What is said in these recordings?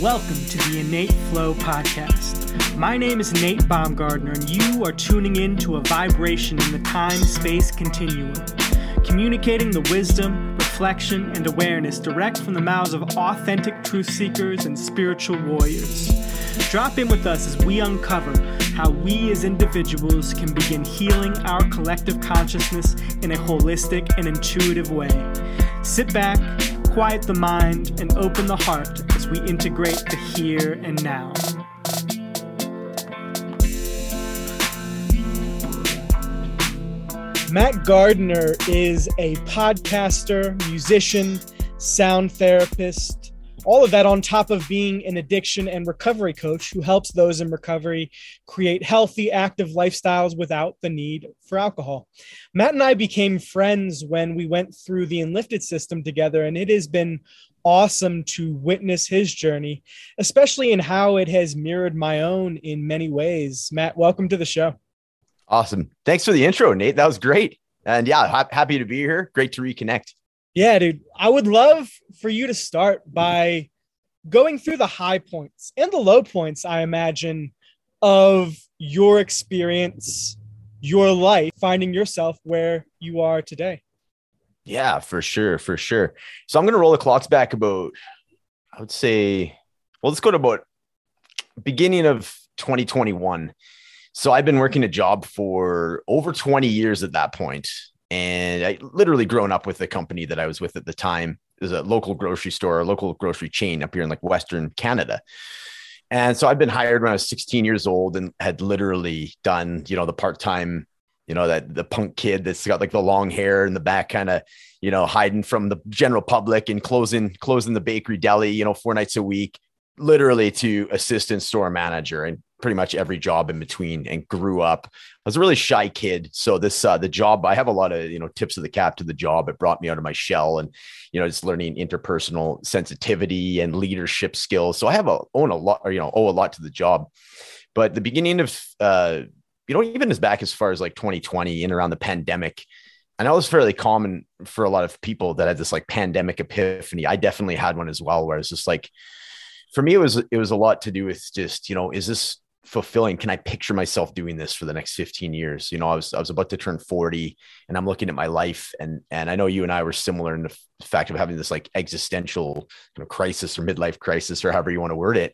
Welcome to the Innate Flow Podcast. My name is Nate Baumgardner, and you are tuning in to a vibration in the time space continuum, communicating the wisdom, reflection, and awareness direct from the mouths of authentic truth seekers and spiritual warriors. Drop in with us as we uncover how we as individuals can begin healing our collective consciousness in a holistic and intuitive way. Sit back, quiet the mind, and open the heart we integrate the here and now. Matt Gardiner is a podcaster, musician, sound therapist, all of that on top of being an addiction and recovery coach who helps those in recovery create healthy, active lifestyles without the need for alcohol. Matt and I became friends when we went through the Enlifted system together, and it has been awesome to witness his journey, especially in how it has mirrored my own in many ways. Matt, welcome to the show. Awesome. Thanks for the intro, Nate. That was great. And yeah, ha- happy to be here. Great to reconnect. Yeah, dude. I would love for you to start by going through the high points and the low points, I imagine, of your experience, your life, finding yourself where you are today. Yeah, for sure. For sure. So I'm going to roll the clocks back about, I would say, well, let's go to about beginning of 2021 so I've been working a job for over 20 years at that point, and I literally grown up with the company that I was with at the time. It was a local grocery store, a local grocery chain up here in like Western Canada. And so I've been hired when I was 16 years old and had literally done, you know, the part-time, you know, that the punk kid that's got like the long hair in the back, kind of, you know, hiding from the general public and closing, closing the bakery deli, you know, four nights a week, literally to assistant store manager and pretty much every job in between and grew up. I was a really shy kid. So this uh the job, I have a lot of, you know, tips of the cap to the job. It brought me out of my shell and, you know, just learning interpersonal sensitivity and leadership skills. So I have a own a lot or you know, owe a lot to the job. But the beginning of uh, you know, even as back as far as like 2020 and around the pandemic, I know it's fairly common for a lot of people that had this like pandemic epiphany. I definitely had one as well, where it's just like, for me, it was it was a lot to do with just you know, is this fulfilling? Can i picture myself doing this for the next 15 years? You know i was i was about to turn 40 and i'm looking at my life and and i know you and i were similar in the fact of having this like existential you know, crisis or midlife crisis or however you want to word it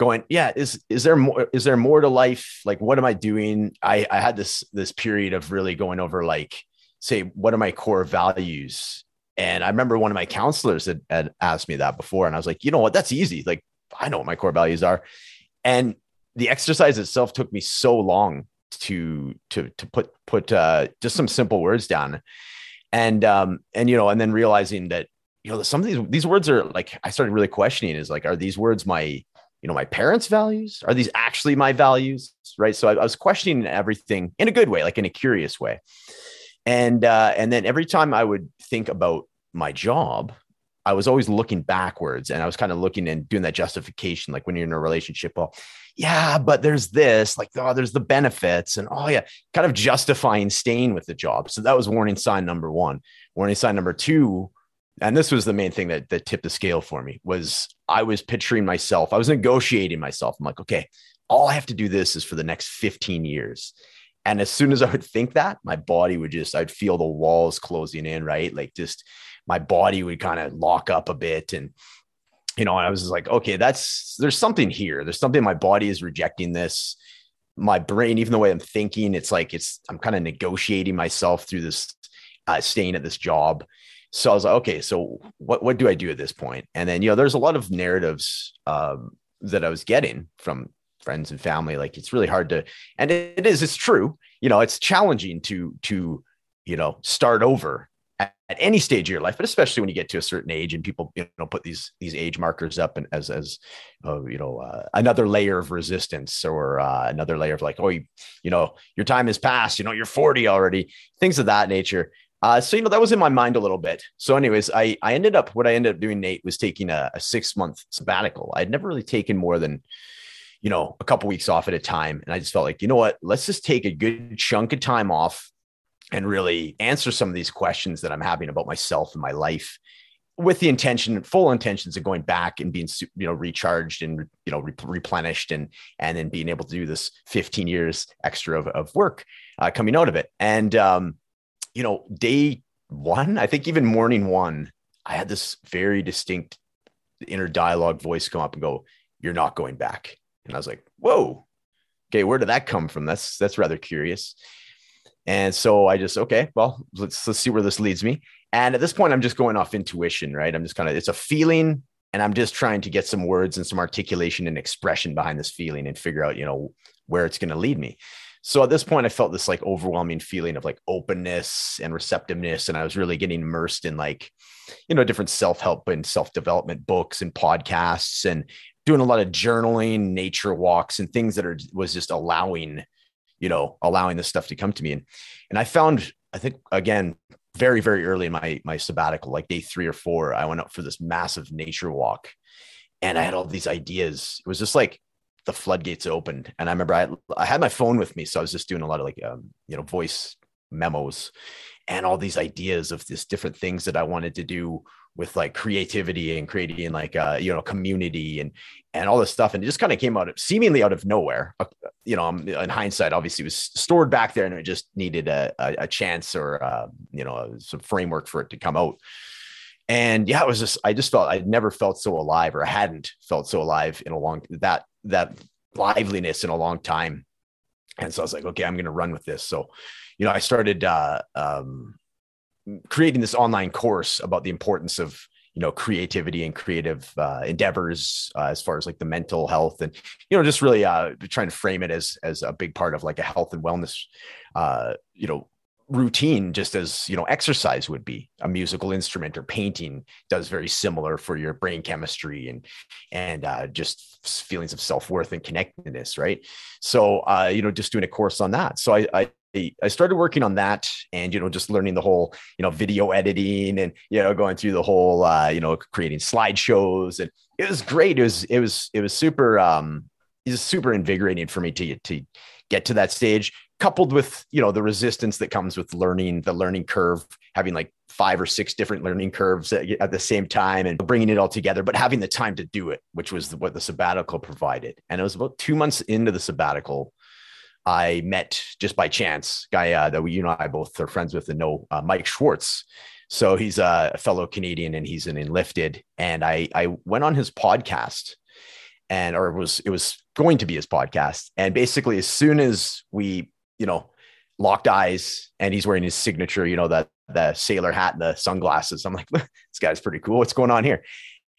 going yeah is is there more is there more to life? Like what am i doing? I i had this this period of really going over like say what are my core values? And i remember one of my counselors had, had asked me that before and i was like you know what? That's easy. Like i know what my core values are. And the exercise itself took me so long to to to put put uh, just some simple words down, and um and you know and then realizing that you know some of these these words are like I started really questioning is like are these words my you know my parents' values are these actually my values right? So I, I was questioning everything in a good way, like in a curious way, and uh, and then every time I would think about my job I was always looking backwards and I was kind of looking and doing that justification, like when you're in a relationship. Well, yeah, but there's this, like, oh, there's the benefits, and oh, yeah, kind of justifying staying with the job. So that was warning sign number one. Warning sign number two, and this was the main thing that, that tipped the scale for me, was I was picturing myself, I was negotiating myself. I'm like, okay, all I have to do this is for the next 15 years. And as soon as I would think that, my body would just, I'd feel the walls closing in, right? Like just my body would kind of lock up a bit and you know, I was like, okay, that's there's something here. There's something my body is rejecting this. My brain, even the way I'm thinking, it's like it's I'm kind of negotiating myself through this uh, staying at this job. So I was like, okay, so what what do I do at this point? And then you know, there's a lot of narratives um, that I was getting from friends and family. Like it's really hard to, and it, it is, it's true. You know, it's challenging to to you know start over at, any stage of your life, but especially when you get to a certain age and people, you know, put these these age markers up and as as uh, you know uh, another layer of resistance or uh, another layer of like, oh, you, you know, your time has passed. You know, you're 40 already. Things of that nature. Uh, so you know that was in my mind a little bit. So, anyways, I I ended up what I ended up doing. Nate was taking a, a six month sabbatical. I'd never really taken more than you know a couple weeks off at a time, and I just felt like you know what, let's just take a good chunk of time off and really answer some of these questions that I'm having about myself and my life with the intention, full intentions of going back and being, you know, recharged and, you know, re- replenished and, and then being able to do this 15 years extra of, of work uh, coming out of it. And, um, you know, day one, I think even morning one, I had this very distinct inner dialogue voice come up and go, you're not going back. And I was like, whoa, okay, where did that come from? That's, that's rather curious. And so I just, okay, well, let's, let's see where this leads me. And at this point, I'm just going off intuition, right? I'm just kind of, it's a feeling and I'm just trying to get some words and some articulation and expression behind this feeling and figure out, you know, where it's going to lead me. So at this point, I felt this like overwhelming feeling of like openness and receptiveness. And I was really getting immersed in like, you know, different self help and self development books and podcasts and doing a lot of journaling, nature walks, and things that are was just allowing, you know, allowing this stuff to come to me. And and I found, I think again, very very early in my my sabbatical like day three or four i went out for this massive nature walk and i had all these ideas it was just like the floodgates opened and i remember i, I had my phone with me so i was just doing a lot of like um, you know voice memos and all these ideas of this different things that i wanted to do with like creativity and creating like uh you know community and and all this stuff and it just kind of came out of seemingly out of nowhere uh, you know in hindsight obviously was stored back there and it just needed a, a, a chance or uh, you know some framework for it to come out. And yeah it was just i just felt i'd never felt so alive or i hadn't felt so alive in a long that that liveliness in a long time. And so i was like okay i'm going to run with this. So you know i started uh um creating this online course about the importance of you know creativity and creative uh, endeavors uh, as far as like the mental health and you know just really uh, trying to frame it as as a big part of like a health and wellness uh, you know routine just as you know exercise would be. A musical instrument or painting does very similar for your brain chemistry and and uh, just feelings of self-worth and connectedness right? So uh, you know just doing a course on that. So I, I I started working on that and, you know, just learning the whole, you know, video editing and, you know, going through the whole, uh, you know, creating slideshows. And it was great. It was, it was, it was super, um, it was super invigorating for me to, to get to that stage coupled with, you know, the resistance that comes with learning the learning curve, having like five or six different learning curves at, at the same time and bringing it all together, but having the time to do it, which was what the sabbatical provided. And it was about two months into the sabbatical I met just by chance, guy uh, that we, you and I both are friends with and know, uh, Mike Schwartz. So he's a fellow Canadian and he's an enlifted. And I, I went on his podcast and, or it was, it was going to be his podcast. And basically as soon as we, you know, locked eyes and he's wearing his signature, you know, that the sailor hat and the sunglasses. I'm like, this guy's pretty cool. What's going on here?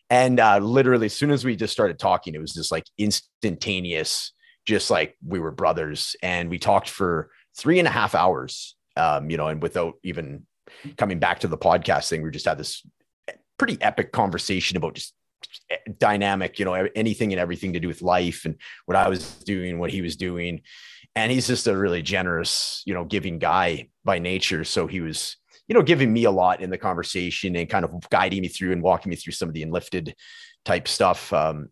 And uh, literally, as soon as we just started talking, it was just like instantaneous just like we were brothers. And we talked for three and a half hours, um, you know, and without even coming back to the podcast thing, we just had this pretty epic conversation about just dynamic, you know, anything and everything to do with life and what I was doing, what he was doing. And he's just a really generous, you know, giving guy by nature. So he was, you know, giving me a lot in the conversation and kind of guiding me through and walking me through some of the enlifted type stuff. Um,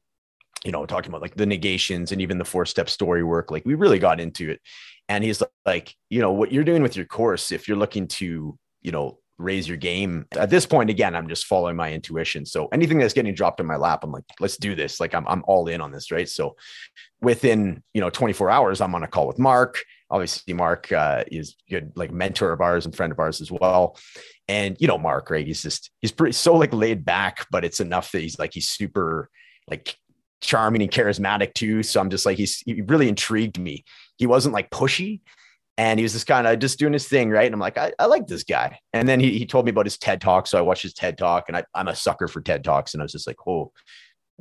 you know, talking about like the negations and even the four step story work. Like we really got into it. And he's like, you know, what you're doing with your course, if you're looking to, you know, raise your game at this point, again, I'm just following my intuition. So anything that's getting dropped in my lap, I'm like, let's do this. Like I'm, I'm all in on this. Right. So within, you know, 24 hours, I'm on a call with Mark. Obviously, Mark uh, is good, like mentor of ours and friend of ours as well. And, you know, Mark, right. He's just, he's pretty so like laid back, but it's enough that he's like, he's super like charming and charismatic too. So I'm just like, he's he really intrigued me. He wasn't like pushy and he was just kind of just doing his thing. Right. And I'm like, I, I like this guy. And then he, he told me about his TED talk. So I watched his TED talk and I, I'm a sucker for TED talks. And I was just like, oh,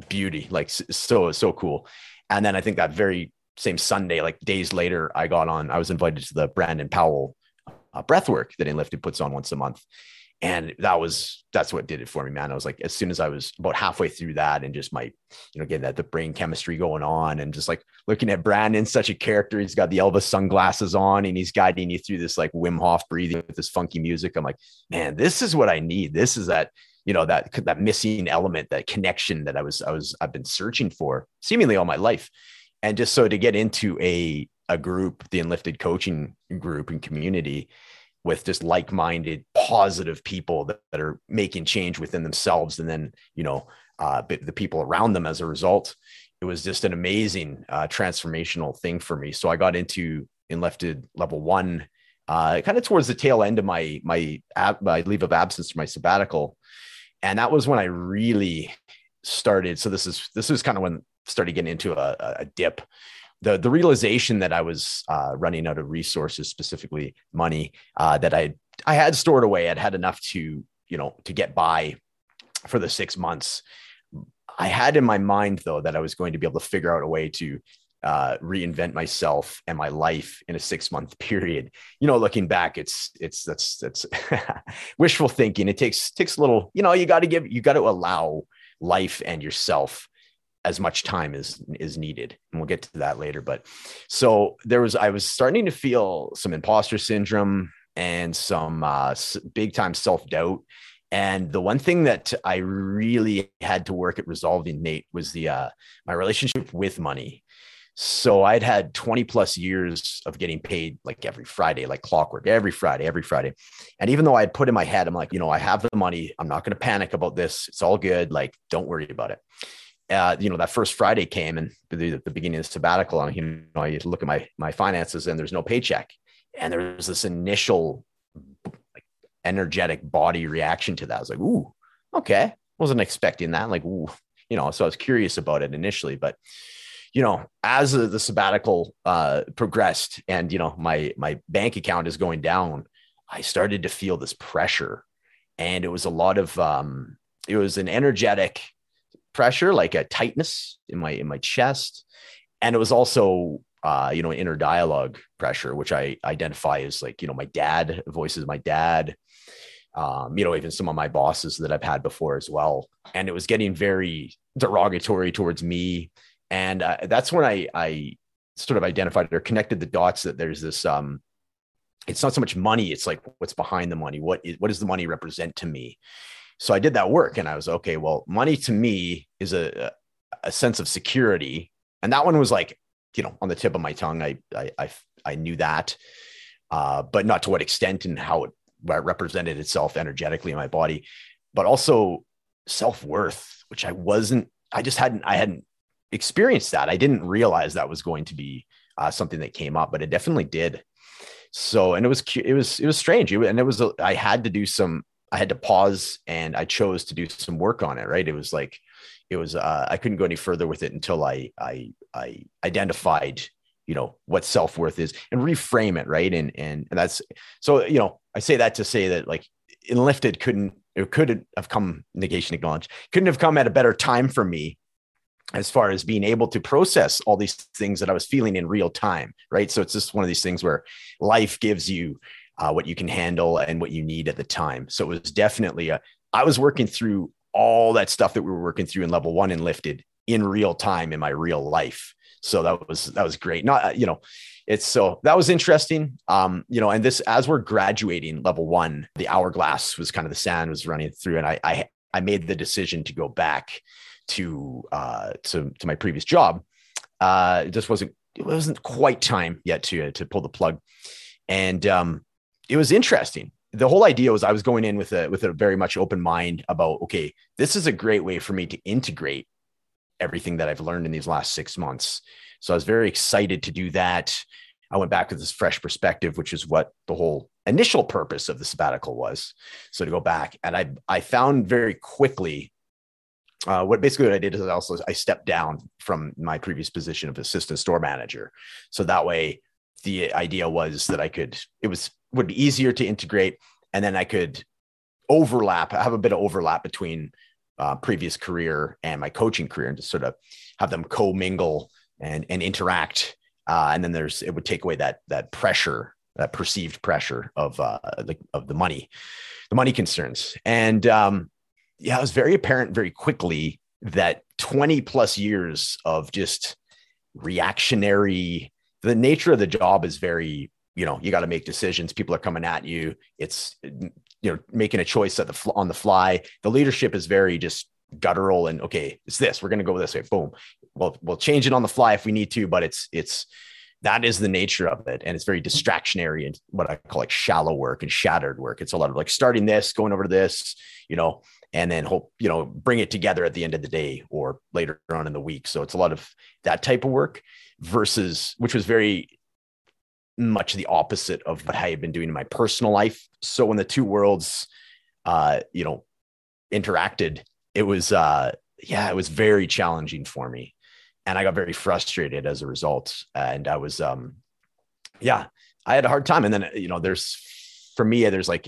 beauty, like so, so cool. And then I think that very same Sunday, like days later, I got on, I was invited to the Brandon Powell uh, breathwork that Enlifted puts on once a month and that was that's what did it for me man. I was like as soon as i was about halfway through that and just my you know getting that the brain chemistry going on and just like looking at brandon such a character. He's got the elvis sunglasses on and he's guiding you through this like wim hof breathing with this funky music. I'm like man this is what i need. This is that you know that that missing element that connection that i was i was i've been searching for seemingly all my life. And just so to get into a a group the enlifted coaching group and community with just like-minded positive people that, that are making change within themselves and then you know uh, the people around them as a result. It was just an amazing uh, transformational thing for me. So i got into and enlifted level one uh, kind of towards the tail end of my my, ab- my leave of absence for my sabbatical. And that was when i really started. So this is this was kind of when started getting into a, a dip the the realization that I was uh, running out of resources, specifically money, uh, that I I had stored away. I'd had enough to you know to get by for the six months. I had in my mind though that I was going to be able to figure out a way to uh, reinvent myself and my life in a six month period. You know, looking back, it's it's that's that's wishful thinking. It takes takes a little. You know, you got to give you got to allow life and yourself as much time as is needed and we'll get to that later but so there was i was starting to feel some imposter syndrome and some uh, big time self-doubt and the one thing that i really had to work at resolving nate was the uh, my relationship with money. So i'd had 20 plus years of getting paid like every friday like clockwork every friday every friday and even though i had put in my head i'm like you know i have the money i'm not going to panic about this it's all good like don't worry about it uh, you know, that first Friday came and the, the beginning of the sabbatical, and you know, I look at my my finances and there's no paycheck, and there's this initial like energetic body reaction to that. I was like, ooh, okay, wasn't expecting that. Like, ooh, you know, so I was curious about it initially, but you know, as the sabbatical uh, progressed, and you know, my my bank account is going down, I started to feel this pressure, and it was a lot of um, it was an energetic pressure, like a tightness in my in my chest, and it was also uh, you know inner dialogue pressure, which I identify as like you know my dad voices my dad, um, you know even some of my bosses that I've had before as well, and it was getting very derogatory towards me, and uh, that's when I I sort of identified or connected the dots that there's this um it's not so much money it's like what's behind the money? What is what does the money represent to me so I did that work and I was okay. Well, money to me is a, a sense of security. And that one was like, you know, on the tip of my tongue. I, I, I, I knew that, uh, but not to what extent and how it represented itself energetically in my body, but also self worth, which I wasn't, I just hadn't, I hadn't experienced that. I didn't realize that was going to be uh, something that came up, but it definitely did. So, and it was, it was, it was strange. It, and it was, I had to do some I had to pause and I chose to do some work on it. Right. It was like, it was, uh, I couldn't go any further with it until I, I, I identified, you know, what self-worth is and reframe it. Right. And, and, and that's, so, you know, I say that to say that like enlifted couldn't, it could have come negation acknowledged couldn't have come at a better time for me as far as being able to process all these things that I was feeling in real time, right? So it's just one of these things where life gives you uh, what you can handle and what you need at the time. So it was definitely a, I was working through all that stuff that we were working through in level one Enlifted in real time in my real life. So that was, that was great. Not, uh, you know, it's so that was interesting. Um, you know, and this, as we're graduating level one, the hourglass was kind of the sand was running through and I, I, I made the decision to go back to, uh, to, to my previous job. Uh, it just wasn't, it wasn't quite time yet to, to pull the plug. And, um, it was interesting. The whole idea was I was going in with a with a very much open mind about okay, this is a great way for me to integrate everything that I've learned in these last six months. So I was very excited to do that. I went back with this fresh perspective, which is what the whole initial purpose of the sabbatical was. So to go back, and I I found very quickly uh, what basically what I did is I also I stepped down from my previous position of assistant store manager. So that way, the idea was that I could it was would be easier to integrate, and then I could overlap, have a bit of overlap between uh, previous career and my coaching career, and just sort of have them co-mingle and and interact. Uh, and then there's it would take away that that pressure, that perceived pressure of uh, the of the money, the money concerns. And um, yeah, it was very apparent very quickly that 20 plus years of just reactionary. The nature of the job is very you know you got to make decisions people are coming at you it's you know making a choice at the on the fly the leadership is very just guttural and okay it's this we're going to go this way boom we'll we'll change it on the fly if we need to but it's it's that is the nature of it. And it's very distractionary and what I call like shallow work and shattered work. It's a lot of like starting this, going over to this, you know, and then hope, you know, bring it together at the end of the day or later on in the week. So it's a lot of that type of work versus, which was very much the opposite of what I had been doing in my personal life. So when the two worlds, uh, you know, interacted, it was, uh, yeah, it was very challenging for me and I got very frustrated as a result. And I was, um, yeah, I had a hard time. And then, you know, there's, for me, there's like,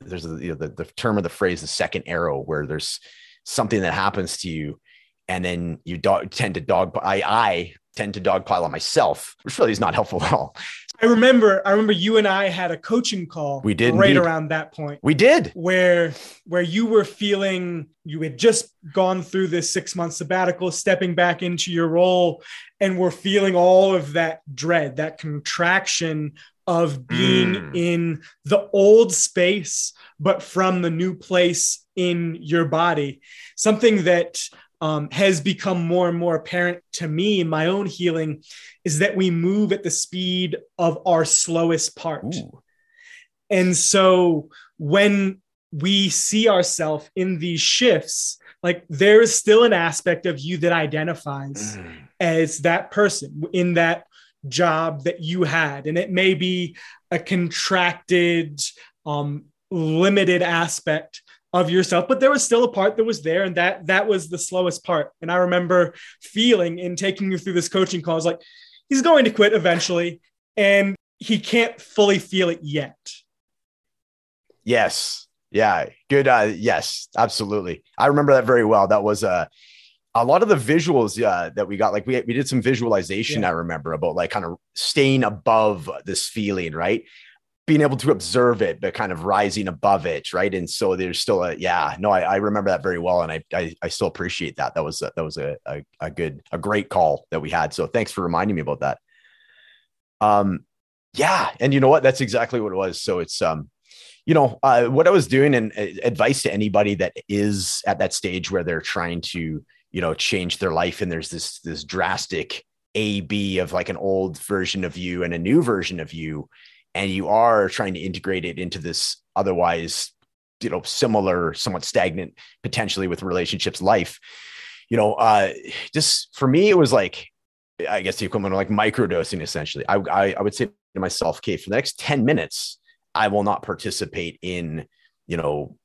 there's you know, the, the term of the phrase, the second arrow, where there's something that happens to you. And then you dog, tend to dog, I, I tend to dogpile on myself, which really is not helpful at all. I remember, I remember you and I had a coaching call. We did right indeed. around that point. We did where where you were feeling you had just gone through this six month sabbatical, stepping back into your role, and were feeling all of that dread, that contraction of being mm. in the old space, but from the new place in your body. Something that um, has become more and more apparent to me in my own healing is that we move at the speed of our slowest part. Ooh. And so when we see ourselves in these shifts, like there is still an aspect of you that identifies mm. as that person in that job that you had. And it may be a contracted, um, limited aspect of yourself but there was still a part that was there and that that was the slowest part. And i remember feeling in taking you through this coaching call I was like he's going to quit eventually and he can't fully feel it yet. Yes. Yeah. Good uh yes absolutely. I remember that very well. That was a uh, a lot of the visuals uh, that we got, like we, we did some visualization, yeah. I remember about like kind of staying above this feeling, right? Being able to observe it, but kind of rising above it, right? And so there's still a yeah, no, I, I remember that very well, and I, I, I still appreciate that. That was a, that was a, a a good a great call that we had. So thanks for reminding me about that. Um, yeah, and you know what? That's exactly what it was. So it's um, you know, uh, what I was doing, and uh, advice to anybody that is at that stage where they're trying to you know change their life, and there's this this drastic a b of like an old version of you and a new version of you and you are trying to integrate it into this otherwise you know similar somewhat stagnant potentially with relationships life you know uh just for me it was like i guess the equivalent of like microdosing essentially. I, I i would say to myself okay for the next 10 minutes i will not participate in you know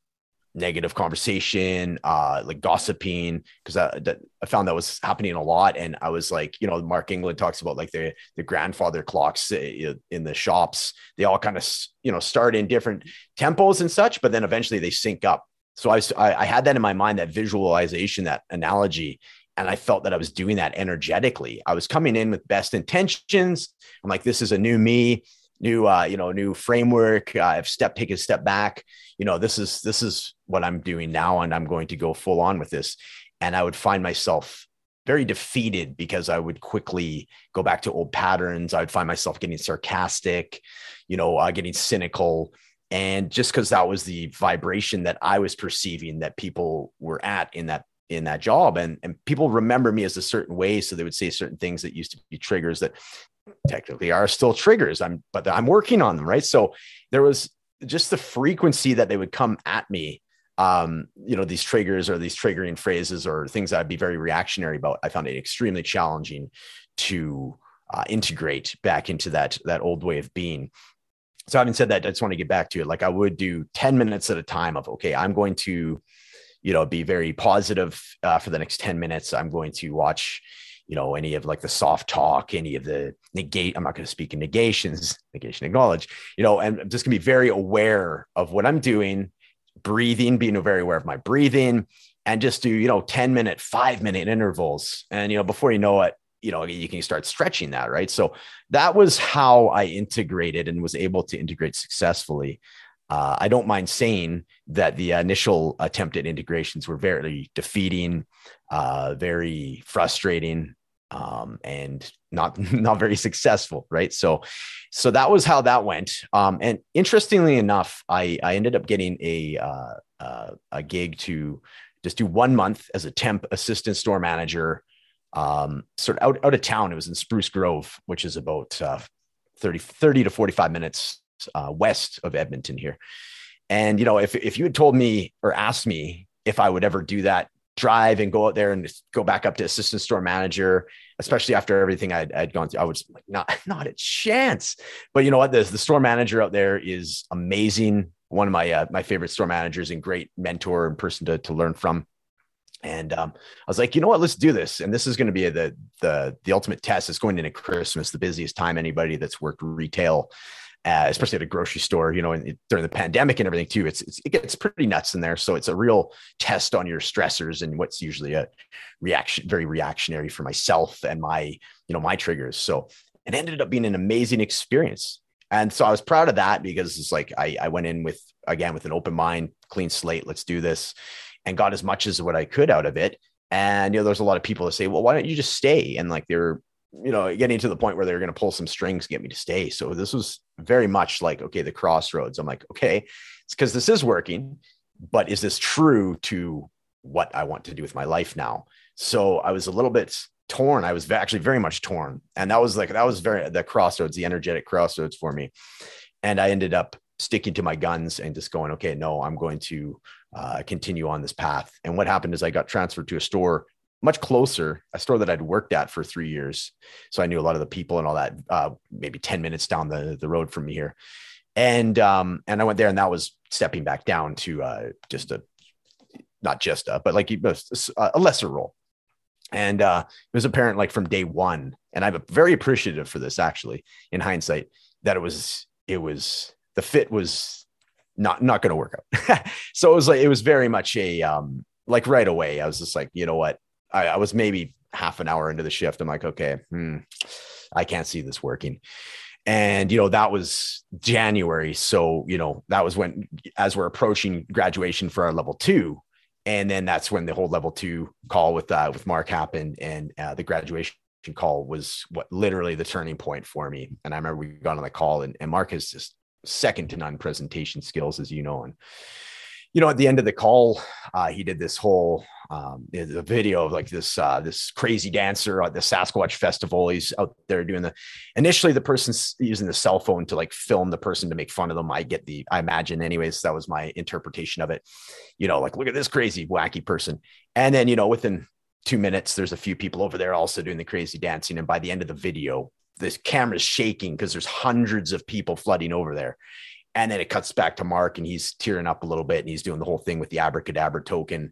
negative conversation, uh, like gossiping, because I, I found that was happening a lot. And I was like, you know, Mark England talks about like the the grandfather clocks uh, in the shops. They all kind of you know start in different tempos and such, but then eventually they sync up. So I was I, I had that in my mind, that visualization, that analogy, and I felt that I was doing that energetically. I was coming in with best intentions. I'm like, this is a new me new uh, you know new framework. Uh, i've stepped take a step back. You know this is this is what i'm doing now and i'm going to go full on with this. And i would find myself very defeated because i would quickly go back to old patterns. I would find myself getting sarcastic you know uh, getting cynical. And just because that was the vibration that i was perceiving that people were at in that in that job. And and people remember me as a certain way so they would say certain things that used to be triggers that technically are still triggers. I'm, but I'm working on them. Right. So there was just the frequency that they would come at me. Um, you know, these triggers or these triggering phrases or things I'd be very reactionary about. I found it extremely challenging to uh, integrate back into that, that old way of being. So having said that, I just want to get back to it. Like I would do 10 minutes at a time of, okay, I'm going to, you know, be very positive uh, for the next 10 minutes. I'm going to watch, you know, any of like the soft talk, any of the negate. I'm not going to speak in negations, negation acknowledge, you know, and I'm just going to be very aware of what I'm doing, breathing, being very aware of my breathing, and just do, you know, 10 minute, five minute intervals. And, you know, before you know it, you know, you can start stretching that. Right. So that was how I integrated and was able to integrate successfully. Uh, I don't mind saying that the initial attempt at integrations were very defeating uh, very frustrating um, and not not very successful, right? So, so that was how that went. Um, and interestingly enough, I I ended up getting a uh, uh, a gig to just do one month as a temp assistant store manager um, sort of out, out of town. It was in Spruce Grove, which is about uh, 30, 30 to 45 minutes uh, west of Edmonton here. And, you know, if, if you had told me or asked me if I would ever do that drive and go out there and go back up to assistant store manager, especially after everything I'd, I'd gone through, I was like, not, not a chance. But you know what? The, the store manager out there is amazing. One of my, uh, my favorite store managers and great mentor and person to, to learn from. And um, I was like, you know what? Let's do this. And this is going to be the the the ultimate test. It's going into Christmas, the busiest time anybody that's worked retail uh, especially at a grocery store, you know, and during the pandemic and everything too, it's, it's, it gets pretty nuts in there. So it's a real test on your stressors and what's usually a reaction, very reactionary for myself and my, you know, my triggers. So it ended up being an amazing experience. And so I was proud of that because it's like I, I went in with again with an open mind, clean slate. Let's do this, and got as much as what I could out of it. And you know, there's a lot of people that say, "Well, why don't you just stay?" And like they're you know, getting to the point where they were going to pull some strings, get me to stay. So this was very much like, okay, the crossroads. I'm like, okay, it's because this is working, but is this true to what I want to do with my life now? So I was a little bit torn. I was actually very much torn. And that was like, that was very, the crossroads, the energetic crossroads for me. And I ended up sticking to my guns and just going, okay, no, I'm going to uh, continue on this path. And what happened is I got transferred to a store much closer, a store that I'd worked at for three years. So I knew a lot of the people and all that, uh, maybe 10 minutes down the, the road from me here. And, um, and I went there and that was stepping back down to, uh, just a, not just a, but like a lesser role. And, uh, it was apparent like from day one, and I'm very appreciative for this actually in hindsight that it was, it was, the fit was not, not going to work out. so it was like, it was very much a, um, like right away, I was just like, you know what, I, I was maybe half an hour into the shift. I'm like, okay, hmm, I can't see this working. And, you know, that was January. So, you know, that was when, as we're approaching graduation for our level two, and then that's when the whole level two call with uh, with Mark happened, and uh, the graduation call was what literally the turning point for me. And I remember we got on the call, and, and Mark has just second to none presentation skills, as you know, and you know, at the end of the call, uh, he did this whole um, a video of like this uh, this crazy dancer at the Sasquatch festival. He's out there doing the. Initially, the person's using the cell phone to like film the person to make fun of them. I get the. I imagine, anyways. That was my interpretation of it. You know, like look at this crazy wacky person, and then you know within two minutes, there's a few people over there also doing the crazy dancing, and by the end of the video, this camera's shaking because there's hundreds of people flooding over there and then it cuts back to Mark and he's tearing up a little bit and he's doing the whole thing with the abracadabra token.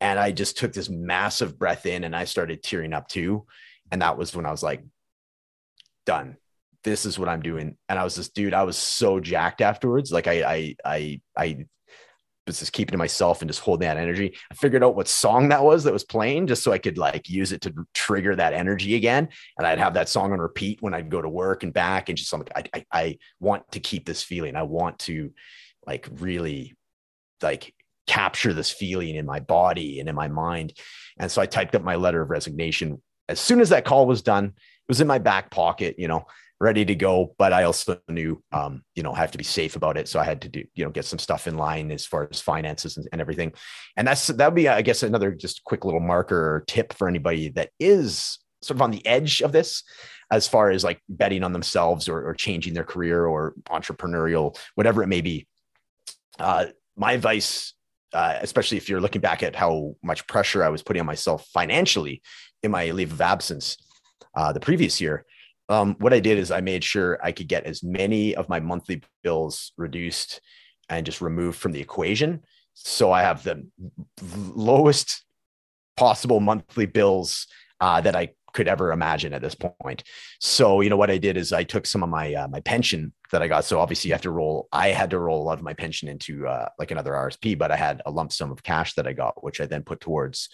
And I just took this massive breath in and I started tearing up too. And that was when I was like, done. This is what I'm doing. And I was just, dude, I was so jacked afterwards. Like I, I, I, I just keeping to myself and just holding that energy. I figured out what song that was that was playing just so I could like use it to trigger that energy again. And I'd have that song on repeat when I'd go to work and back and just something I, I, I want to keep this feeling. I want to like really like capture this feeling in my body and in my mind. And so I typed up my letter of resignation. As soon as that call was done, it was in my back pocket, you know, ready to go. But I also knew, um, you know, have to be safe about it. So I had to do, you know, get some stuff in line as far as finances and, and everything. And that's, that would be, I guess, another just quick little marker or tip for anybody that is sort of on the edge of this as far as like betting on themselves or, or changing their career or entrepreneurial, whatever it may be. Uh, my advice, uh, especially if you're looking back at how much pressure I was putting on myself financially in my leave of absence uh, the previous year, um, what I did is I made sure I could get as many of my monthly bills reduced and just removed from the equation. So I have the lowest possible monthly bills uh, that I could ever imagine at this point. So you know what I did is I took some of my uh, my pension that I got. So obviously you have to roll. I had to roll a lot of my pension into uh, like another RSP, but I had a lump sum of cash that I got, which I then put towards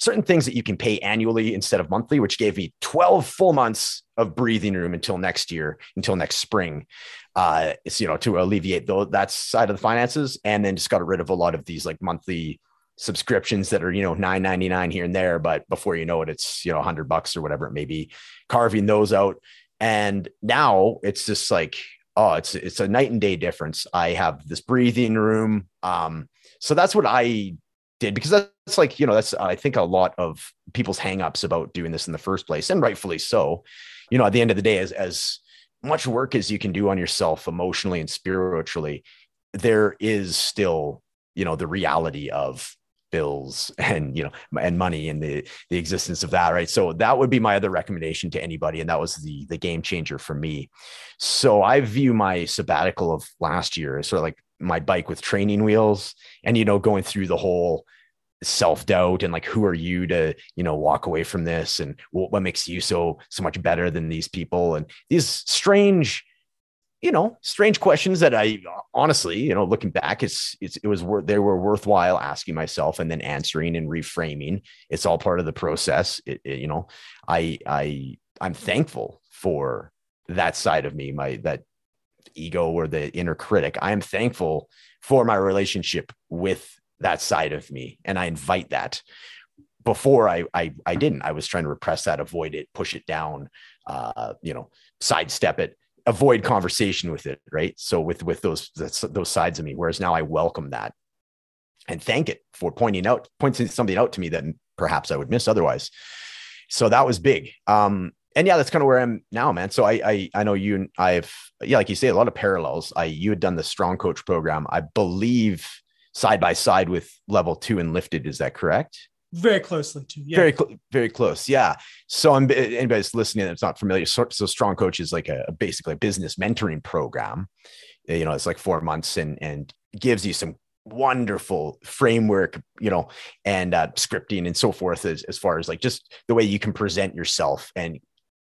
certain things that you can pay annually instead of monthly, which gave me 12 full months of breathing room until next year, until next spring. Uh, it's, you know, to alleviate though that side of the finances. And then just got rid of a lot of these like monthly subscriptions that are, you know, 999 here and there. But before you know it, it's, you know, hundred bucks or whatever it may be, carving those out. And now it's just like, oh, it's, it's a night and day difference. I have this breathing room. Um, so that's what I did because that's that's like you know that's i think a lot of people's hangups about doing this in the first place and rightfully so. You know at the end of the day as as much work as you can do on yourself emotionally and spiritually there is still you know the reality of bills and you know and money and the the existence of that right? So that would be my other recommendation to anybody and that was the the game changer for me. So i view my sabbatical of last year as sort of like my bike with training wheels and you know going through the whole self-doubt and like who are you to you know walk away from this? And what, what makes you so so much better than these people? And these strange you know strange questions that i honestly you know looking back it's, it's it was worth they were worthwhile asking myself and then answering and reframing. It's all part of the process. It, it, you know i i i'm thankful for that side of me my that ego or the inner critic. I am thankful for my relationship with that side of me and i invite that. Before I, I i didn't. I was trying to repress that avoid it push it down uh you know sidestep it avoid conversation with it right? So with with those those sides of me whereas now i welcome that and thank it for pointing out pointing something out to me that perhaps i would miss otherwise. So that was big. Um and yeah that's kind of where i'm now man. So i i, I know you and i've yeah like you say a lot of parallels. I you had done the strong coach program. I believe side by side with level two Enlifted. Is that correct? Very closely to yeah. Very, cl- very close. Yeah. So I'm anybody's listening that's not familiar. So, so Strong Coach is like a, basically a business mentoring program. You know, it's like four months and and gives you some wonderful framework, you know, and uh, scripting and so forth as, as far as like just the way you can present yourself and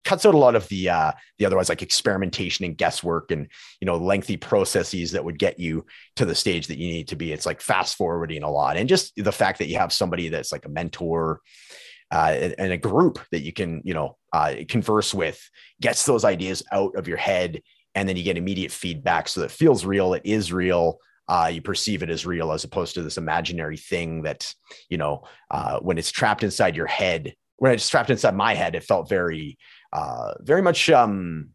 cuts out a lot of the uh the otherwise like experimentation and guesswork and you know lengthy processes that would get you to the stage that you need to be. It's like fast forwarding a lot. And just the fact that you have somebody that's like a mentor uh, and a group that you can you know uh, converse with gets those ideas out of your head and then you get immediate feedback. So that feels real it is real uh, you perceive it as real as opposed to this imaginary thing that you know uh, when it's trapped inside your head when it's trapped inside my head it felt very uh, very much, um,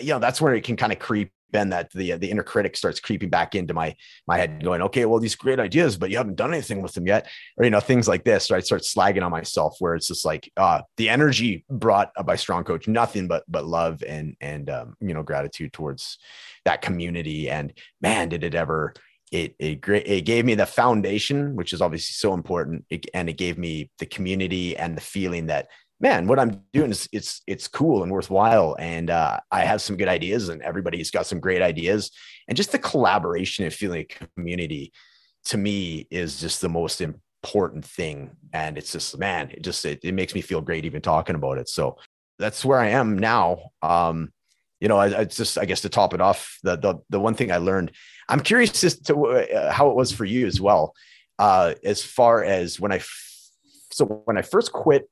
you know, that's where it can kind of creep in that the the inner critic starts creeping back into my my head going okay well these great ideas but you haven't done anything with them yet. Or you know things like this right? Start slagging on myself where it's just like uh the energy brought by strong coach nothing but but love and and um, you know gratitude towards that community. And man did it ever it it great it gave me the foundation which is obviously so important. It, and it gave me the community and the feeling that man, what I'm doing is it's it's cool and worthwhile, and uh, I have some good ideas, and everybody's got some great ideas, and just the collaboration and feeling a community to me is just the most important thing, and it's just man, it just it, it makes me feel great even talking about it. So that's where I am now. Um, you know, I, I just I guess to top it off, the the the one thing I learned, I'm curious as to uh, how it was for you as well, uh, as far as when I. F- so when I first quit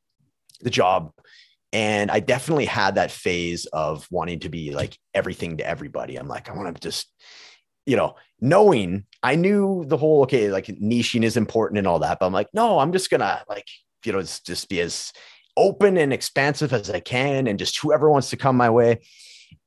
the job. And i definitely had that phase of wanting to be like everything to everybody. I'm like i want to just you know knowing i knew the whole okay like niching is important and all that but i'm like no i'm just gonna like you know just be as open and expansive as i can and just whoever wants to come my way.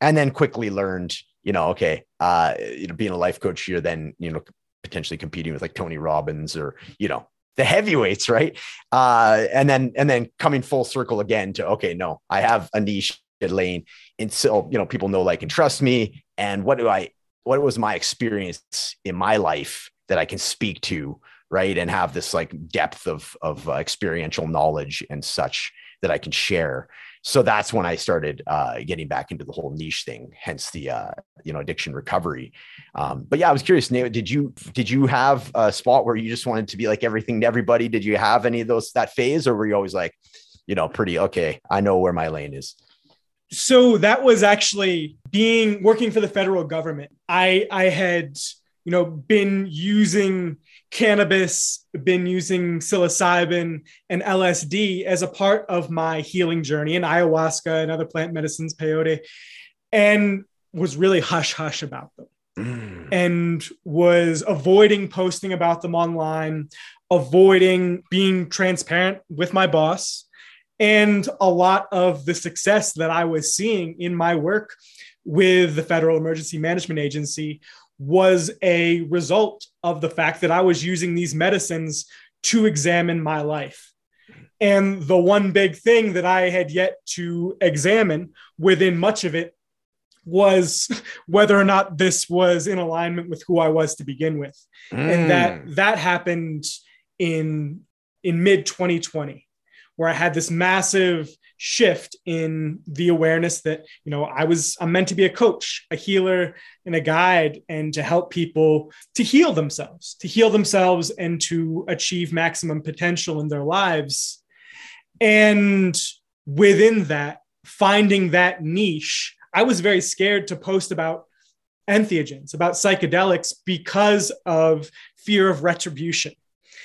And then quickly learned you know okay uh you know being a life coach here then you know potentially competing with like tony robbins or you know the heavyweights, right? Uh, and then and then coming full circle again to okay, no, I have a niche lane, and so you know people know, like, and trust me. And what do I? What was my experience in my life that I can speak to, right? And have this like depth of of uh, experiential knowledge and such that I can share so that's when I started uh, getting back into the whole niche thing, hence the uh, you know addiction recovery. Um, but yeah, I was curious, Nate, did you did you have a spot where you just wanted to be like everything to everybody? Did you have any of those that phase, or were you always like, you know, pretty okay? I know where my lane is. So that was actually being working for the federal government. I I had you know been using cannabis, been using psilocybin and LSD as a part of my healing journey and ayahuasca and other plant medicines, peyote, and was really hush hush about them. Mm. And was avoiding posting about them online, avoiding being transparent with my boss. And a lot of the success that I was seeing in my work with the Federal Emergency Management Agency was a result of the fact that I was using these medicines to examine my life. And the one big thing that I had yet to examine within much of it was whether or not this was in alignment with who I was to begin with. Mm. And that mm. that happened in in mid 2020 where I had this massive shift in the awareness that you know I was I'm meant to be a coach, a healer and a guide and to help people to heal themselves, to heal themselves and to achieve maximum potential in their lives. And within that, finding that niche, I was very scared to post about entheogens, about psychedelics because of fear of retribution.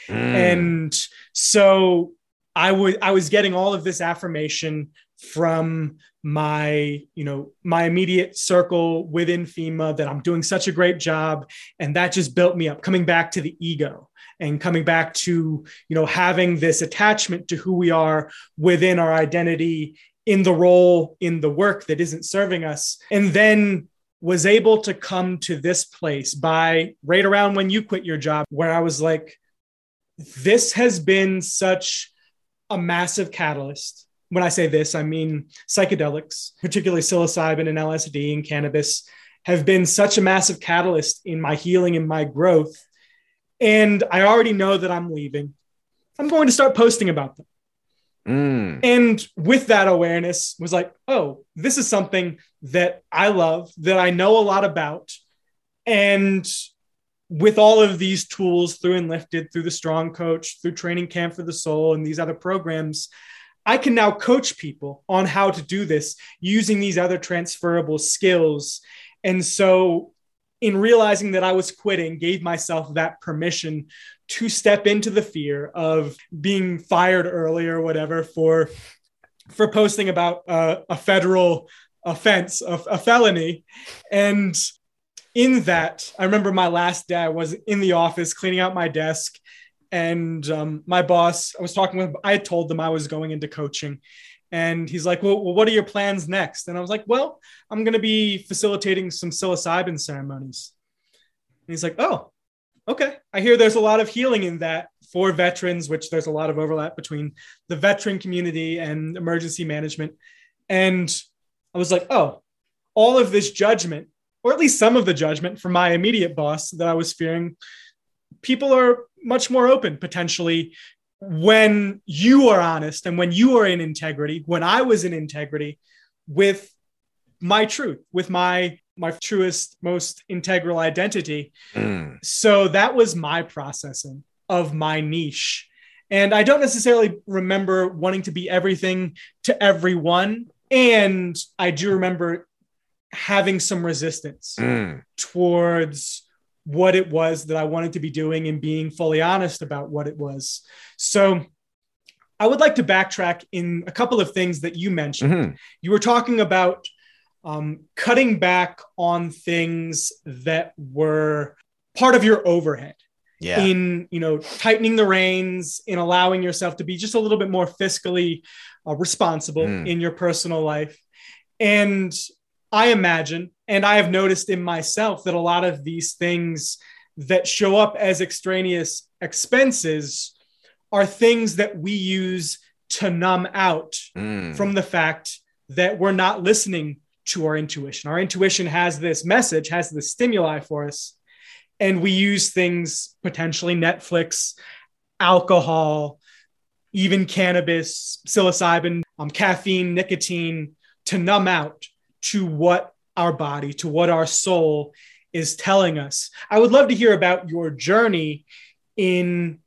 Mm. And so I was I was getting all of this affirmation from my you know my immediate circle within FEMA that I'm doing such a great job. And that just built me up coming back to the ego and coming back to you know having this attachment to who we are within our identity in the role in the work that isn't serving us. And then was able to come to this place by right around when you quit your job where I was like this has been such a massive catalyst. When I say this, I mean psychedelics, particularly psilocybin and LSD and cannabis, have been such a massive catalyst in my healing and my growth. And I already know that I'm leaving. I'm going to start posting about them. Mm. And with that awareness, was like, oh, this is something that I love, that I know a lot about. And with all of these tools through Enlifted, through the Strong Coach, through Training Camp for the Soul, and these other programs, I can now coach people on how to do this using these other transferable skills. And so, in realizing that I was quitting, gave myself that permission to step into the fear of being fired early or whatever for for posting about uh, a federal offense, a, a felony, and in that, I remember my last day, I was in the office cleaning out my desk, and um, my boss, I was talking with, I told them I was going into coaching. And he's like, well, well, what are your plans next? And I was like, well, I'm going to be facilitating some psilocybin ceremonies. And he's like, oh, okay. I hear there's a lot of healing in that for veterans, which there's a lot of overlap between the veteran community and emergency management. And I was like, oh, all of this judgment or at least some of the judgment from my immediate boss that I was fearing, people are much more open potentially when you are honest and when you are in integrity, when I was in integrity with my truth, with my my truest, most integral identity. Mm. So that was my processing of my niche. And I don't necessarily remember wanting to be everything to everyone. And I do remember having some resistance mm. towards what it was that I wanted to be doing and being fully honest about what it was. So I would like to backtrack in a couple of things that you mentioned. Mm-hmm. You were talking about um, cutting back on things that were part of your overhead. Yeah. In you know tightening the reins, in allowing yourself to be just a little bit more fiscally uh, responsible mm. in your personal life, and I imagine, and I have noticed in myself that a lot of these things that show up as extraneous expenses are things that we use to numb out mm. from the fact that we're not listening to our intuition. Our intuition has this message, has the stimuli for us, and we use things potentially Netflix, alcohol, even cannabis, psilocybin, um, caffeine, nicotine to numb out to what our body, to what our soul is telling us. I would love to hear about your journey in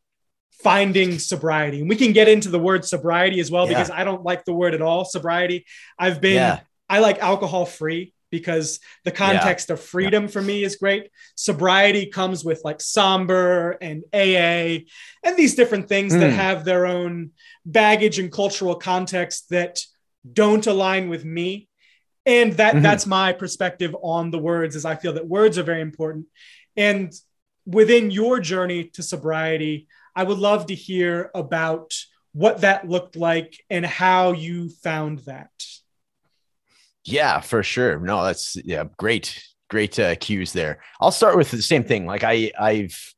finding sobriety. And we can get into the word sobriety as well, yeah. because I don't like the word at all, sobriety. I've been, yeah. I like alcohol free because the context yeah. of freedom for me is great. Sobriety comes with like somber and AA and these different things mm. that hmm. have their own baggage and cultural context that don't align with me and that mm-hmm. that's my perspective on the words is i feel that words are very important and within your journey to sobriety i would love to hear about what that looked like and how you found that yeah for sure no that's yeah great great uh, cues there i'll start with the same thing like i i've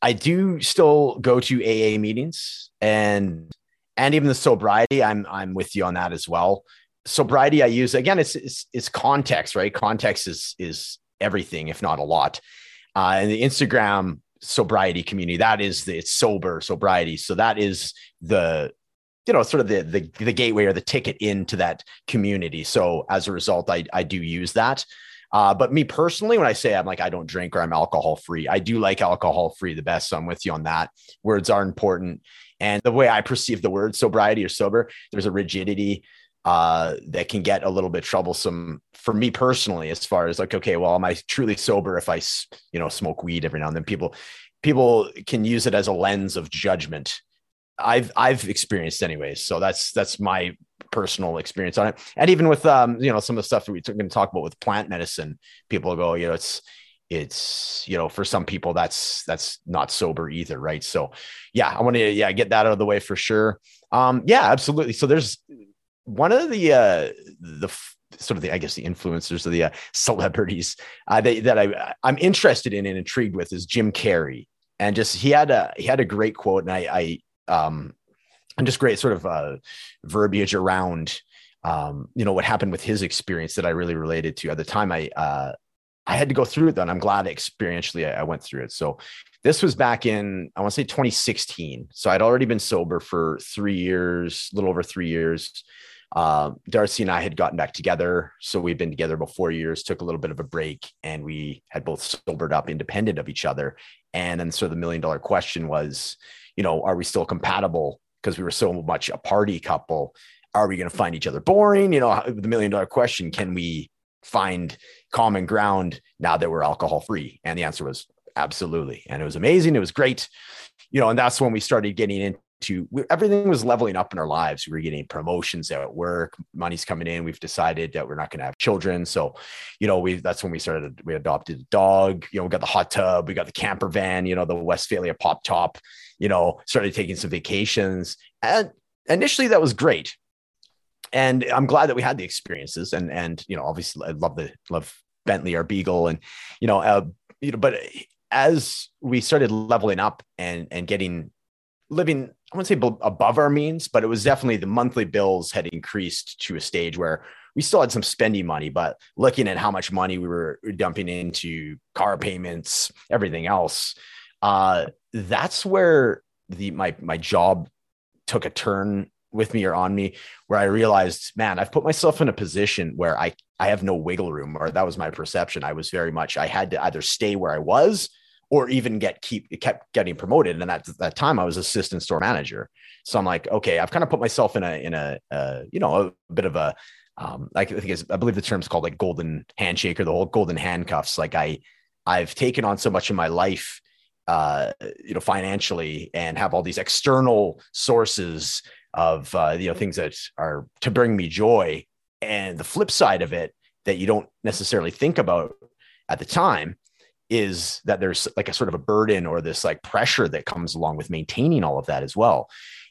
I do still go to AA meetings and and even the sobriety. I'm I'm with you on that as well. Sobriety I use again. It's it's, it's context, right? Context is is everything, if not a lot. Uh, and the Instagram sobriety community that is the it's sober sobriety. So that is the you know sort of the the the gateway or the ticket into that community. So as a result, I I do use that. Uh, but me personally, when I say I'm like, I don't drink or I'm alcohol free, I do like alcohol free the best. So I'm with you on that. Words are important. And the way I perceive the word sobriety or sober, there's a rigidity uh, that can get a little bit troublesome for me personally, as far as like, okay, well, am I truly sober if I, you know, smoke weed every now and then? People, people can use it as a lens of judgment. I've I've experienced anyways, so that's that's my personal experience on it. And even with um, you know, some of the stuff that we're going to talk about with plant medicine, people go, you know, it's it's you know for some people that's that's not sober either right so yeah i want to yeah get that out of the way for sure um yeah absolutely so there's one of the uh the sort of the i guess the influencers of the uh, celebrities uh, that, that i i'm interested in and intrigued with is jim carrey and just he had a he had a great quote and i i um and just great sort of uh, verbiage around um, you know what happened with his experience that I really related to at the time. I uh, I had to go through it though, and I'm glad experientially I, I went through it. So this was back in I want to say 2016. So I'd already been sober for three years, a little over three years. Uh, Darcy and I had gotten back together, so we've been together about four years. Took a little bit of a break, and we had both sobered up, independent of each other. And then, so the million dollar question was, you know, are we still compatible because we were so much a party couple. Are we going to find each other boring? You know, the million dollar question can we find common ground now that we're alcohol free? And the answer was absolutely. And it was amazing. It was great. You know, and that's when we started getting into everything was leveling up in our lives. We were getting promotions at work, money's coming in. We've decided that we're not going to have children. So, you know, we that's when we started, we adopted a dog, you know, we got the hot tub, we got the camper van, you know, the Westfalia pop top you know, started taking some vacations. And initially that was great. And I'm glad that we had the experiences and, and, you know, obviously I love the, love Bentley, our Beagle and, you know, uh, you know, but as we started leveling up and, and getting living, I wouldn't say above our means, but it was definitely the monthly bills had increased to a stage where we still had some spending money, but looking at how much money we were dumping into car payments, everything else, uh, that's where the my my job took a turn with me or on me where I realized, man, I've put myself in a position where I I have no wiggle room, or that was my perception. I was very much I had to either stay where I was or even get keep kept getting promoted. And at that time, I was assistant store manager. So I'm like, okay, I've kind of put myself in a in a uh, you know a bit of a um, I think I believe the term's called like golden handshake or the whole golden handcuffs. Like I I've taken on so much in my life uh, you know, financially and have all these external sources of, uh, you know, things that are to bring me joy. And the flip side of it that you don't necessarily think about at the time is that there's like a sort of a burden or this like pressure that comes along with maintaining all of that as well.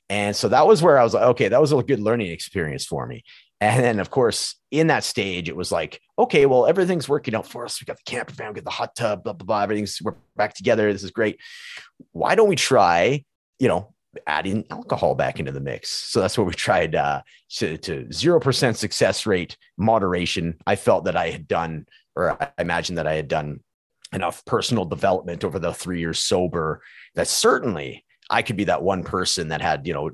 And so that was where I was like, okay, that was a good learning experience for me. And then, of course, in that stage, it was like, okay, well, everything's working out for us. We got the camper van, we got the hot tub, blah, blah, blah. Everything's, we're back together. This is great. Why don't we try, you know, adding alcohol back into the mix? So that's what we tried uh, to, to 0% success rate moderation. I felt that I had done, or I imagined that I had done enough personal development over the three years sober that certainly I could be that one person that had, you know,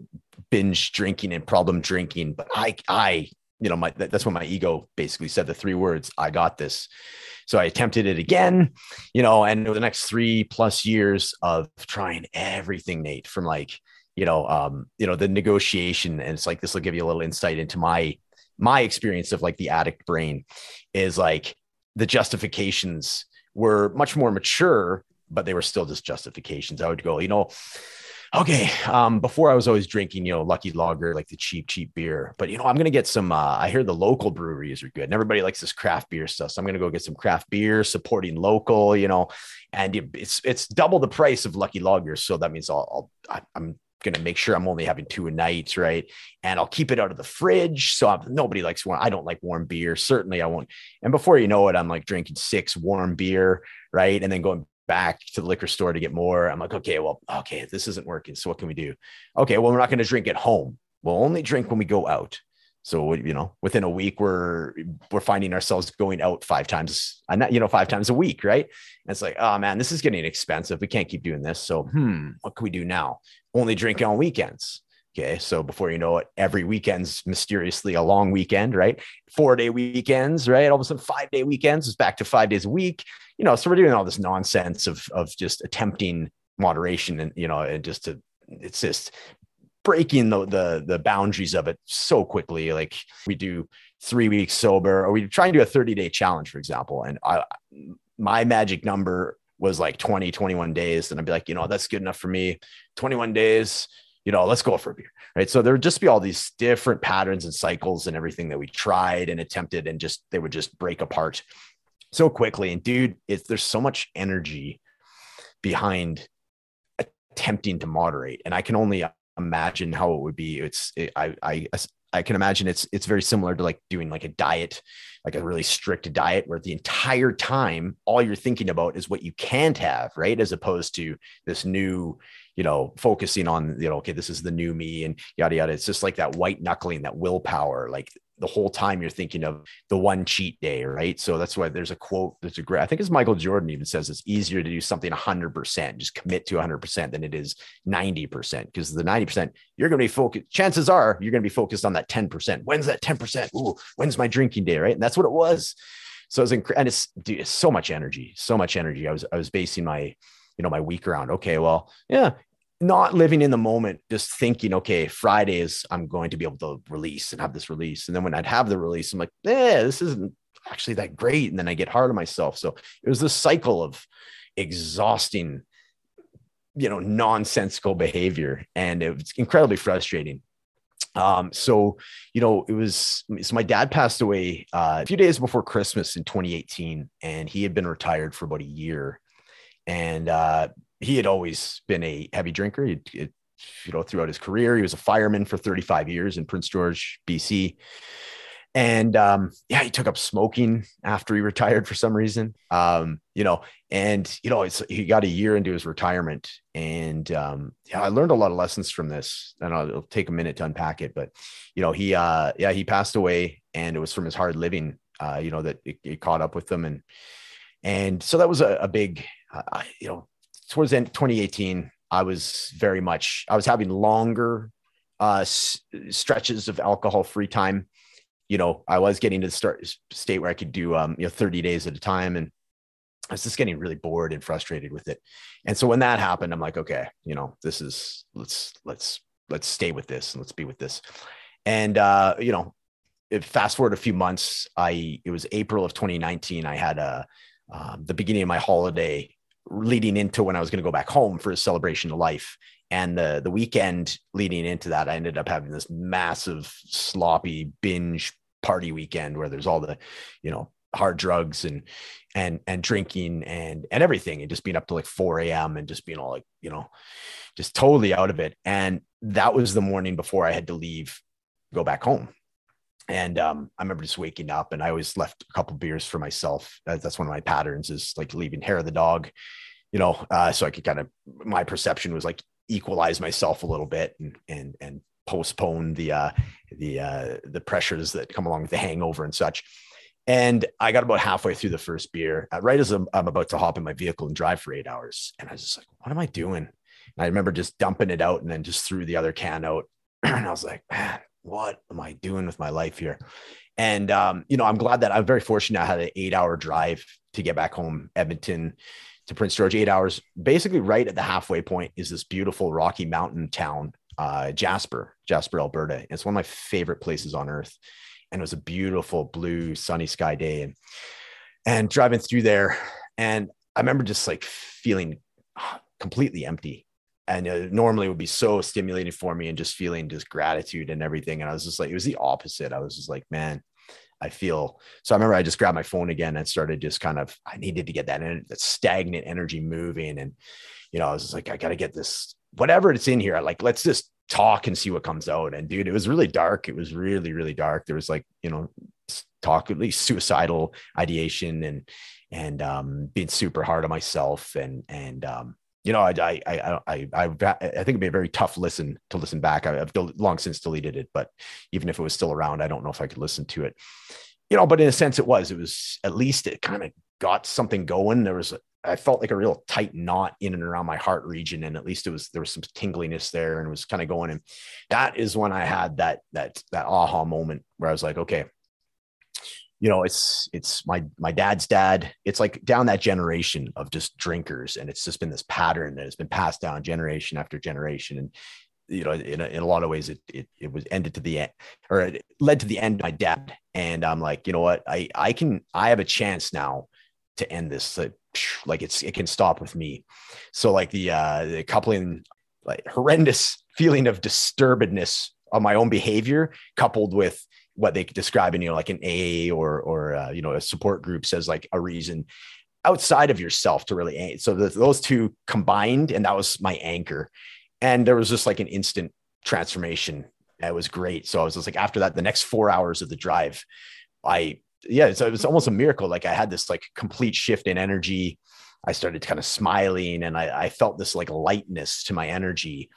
binge drinking and problem drinking, but I, I, you know, my that's when my ego basically said the three words, I got this. So I attempted it again, you know, and over the next three plus years of trying everything, Nate, from like, you know, um, you know, the negotiation, and it's like this will give you a little insight into my my experience of like the addict brain is like the justifications were much more mature, but they were still just justifications. I would go, you know, okay um before i was always drinking you know lucky lager like the cheap cheap beer. But you know i'm gonna get some uh, i hear the local breweries are good and everybody likes this craft beer stuff. So i'm gonna go get some craft beer supporting local you know and it's it's double the price of lucky lager. So that means i'll, I'll i'm going to make sure I'm only having two a night, right? And I'll keep it out of the fridge. So I'm, nobody likes warm. I don't like warm beer. Certainly, I won't. And before you know it, I'm like drinking six warm beer, right? And then going back to the liquor store to get more. I'm like, okay, well, okay, this isn't working. So what can we do? Okay, well, we're not going to drink at home. We'll only drink when we go out. So you know, within a week, we're we're finding ourselves going out five times, you know, five times a week, right? And it's like, oh man, this is getting expensive. We can't keep doing this. So, hmm, what can we do now? Only drinking on weekends. Okay, so before you know it, every weekend's mysteriously a long weekend, right? Four day weekends, right? All of a sudden, five day weekends is back to five days a week. You know, so we're doing all this nonsense of of just attempting moderation and you know, and just to it's just breaking the, the the boundaries of it so quickly. Like we do three weeks sober, or we try and do a 30 day challenge, for example. And I my magic number was like 20, 21 days. And I'd be like, you know, that's good enough for me. 21 days, you know, let's go for a beer. Right. So there would just be all these different patterns and cycles and everything that we tried and attempted, and just they would just break apart so quickly. And dude, it's there's so much energy behind attempting to moderate. And I can only imagine how it would be. It's it, I I I can imagine it's it's very similar to like doing like a diet, like a really strict diet where the entire time all you're thinking about is what you can't have, right? As opposed to this new, you know, focusing on, you know, okay, this is the new me and yada yada. It's just like that white knuckling, that willpower. Like the whole time you're thinking of the one cheat day, right? So that's why there's a quote. that's a great, I think it's Michael Jordan even says it's easier to do something 100%, just commit to 100% than it is 90%. Because the 90%, you're going to be focused. Chances are you're going to be focused on that 10%. When's that 10%? Ooh, when's my drinking day, right? And that's what it was. So it was, inc- and it's, dude, it's so much energy, so much energy. I was, I was basing my, you know, my week around, okay, well, yeah, not living in the moment, just thinking, okay, Fridays, I'm going to be able to release and have this release. And then when I'd have the release, I'm like, yeah, this isn't actually that great. And then I get hard on myself. So it was this cycle of exhausting, you know, nonsensical behavior. And it was incredibly frustrating. Um, so, you know, it was, so my dad passed away uh, a few days before Christmas in 2018, and he had been retired for about a year. And uh, he had always been a heavy drinker. He, it, you know, throughout his career, he was a fireman for 35 years in Prince George, BC. And um, yeah, he took up smoking after he retired for some reason. Um, you know, and you know, he got a year into his retirement, and um, yeah, I learned a lot of lessons from this. And I'll, it'll take a minute to unpack it, but you know, he uh, yeah, he passed away, and it was from his hard living. Uh, you know, that it, it caught up with them, and and so that was a, a big, uh, you know, towards the end 2018, I was very much, I was having longer uh, s- stretches of alcohol free time. You know, I was getting to the start state where I could do, um, you know, 30 days at a time. And I was just getting really bored and frustrated with it. And so when that happened, I'm like, okay, you know, this is, let's, let's, let's stay with this and let's be with this. And, uh, you know, fast forward a few months, I, it was April of 2019. I had a, um, the beginning of my holiday leading into when I was going to go back home for a celebration of life. And the the weekend leading into that, I ended up having this massive sloppy binge party weekend where there's all the, you know, hard drugs and and and drinking and and everything and just being up to like 4 a.m. and just being all like, you know, just totally out of it. And that was the morning before I had to leave, go back home. And um, I remember just waking up and I always left a couple beers for myself. That's one of my patterns is like leaving hair of the dog, you know, uh, so I could kind of, my perception was like equalize myself a little bit and, and, and postpone the, uh, the, uh, the pressures that come along with the hangover and such. And I got about halfway through the first beer, uh, right as I'm, I'm, about to hop in my vehicle and drive for eight hours. And I was just like, what am I doing? And I remember just dumping it out and then just threw the other can out. and I was like, man, what am I doing with my life here? And um, you know, I'm glad that I'm very fortunate. I had an eight hour drive to get back home, Edmonton to Prince George, eight hours. Basically, right at the halfway point is this beautiful Rocky Mountain town, uh, Jasper, Jasper, Alberta. It's one of my favorite places on earth. And it was a beautiful blue sunny sky day. And and driving through there, and I remember just like feeling completely empty and uh, normally it would be so stimulating for me and just feeling just gratitude and everything. And i was just like it was the opposite. I was just like man i feel so i remember i just grabbed my phone again and started just kind of i needed to get that, that stagnant energy moving. And you know i was like i gotta get this whatever it's in here like let's just talk and see what comes out. And dude it was really dark. It was really really dark. There was like you know talk at least suicidal ideation and and um, being super hard on myself and and um, you know, I, I, I, I, I, I think it'd be a very tough listen to listen back. I've long since deleted it, but even if it was still around, I don't know if I could listen to it, you know, but in a sense it was, it was at least it kind of got something going. There was, I felt like a real tight knot in and around my heart region. And at least it was, there was some tingliness there and it was kind of going. And that is when I had that, that, that aha moment where I was like, okay, you know it's it's my my dad's dad. It's like down that generation of just drinkers and it's just been this pattern that has been passed down generation after generation. And you know in a, in a lot of ways it, it it was ended to the end or it led to the end of my dad. And i'm like you know what? I i can i have a chance now to end this like, it's it can stop with me. So like the uh the coupling like horrendous feeling of disturbedness of my own behavior coupled with what they describe in you know like an AA or or uh, you know a support group says like a reason outside of yourself to really so the, those two combined and that was my anchor. And there was just like an instant transformation. It was great. So i was just like after that the next four hours of the drive i yeah so it was almost a miracle. Like i had this like complete shift in energy. I started kind of smiling and i, I felt this like lightness to my energy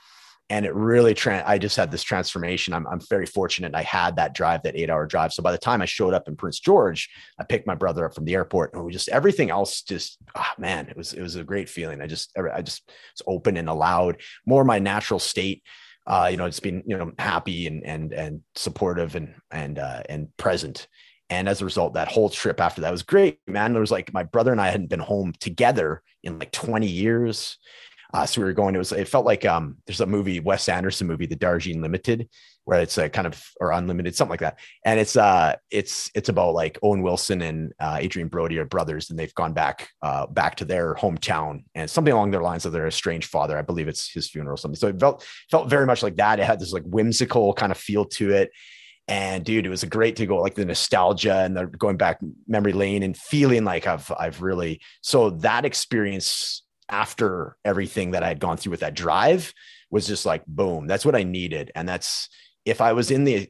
and it really tra- i just had this transformation I'm, I'm very fortunate i had that drive that eight hour drive so by the time i showed up in prince george i picked my brother up from the airport and we just everything else just oh man it was it was a great feeling i just i just it's open and allowed more my natural state uh, you know, just being, you know, happy and and and supportive and and uh, and present. And as a result, that whole trip after that was great, man. There was like my brother and I hadn't been home together in like 20 years. Uh, so we were going. It was. It felt like um, there's a movie, Wes Anderson movie, The Darjeeling Limited, where it's a kind of or Unlimited, something like that. And it's uh, it's it's about like Owen Wilson and uh, Adrien Brody are brothers, and they've gone back uh, back to their hometown, and something along their lines of their estranged father. I believe it's his funeral something. So it felt felt very much like that. It had this like whimsical kind of feel to it. And dude, it was great to go like the nostalgia and the going back memory lane and feeling like I've I've really so that experience after everything that I had gone through with that drive was just like boom that's what i needed. And that's if i was in the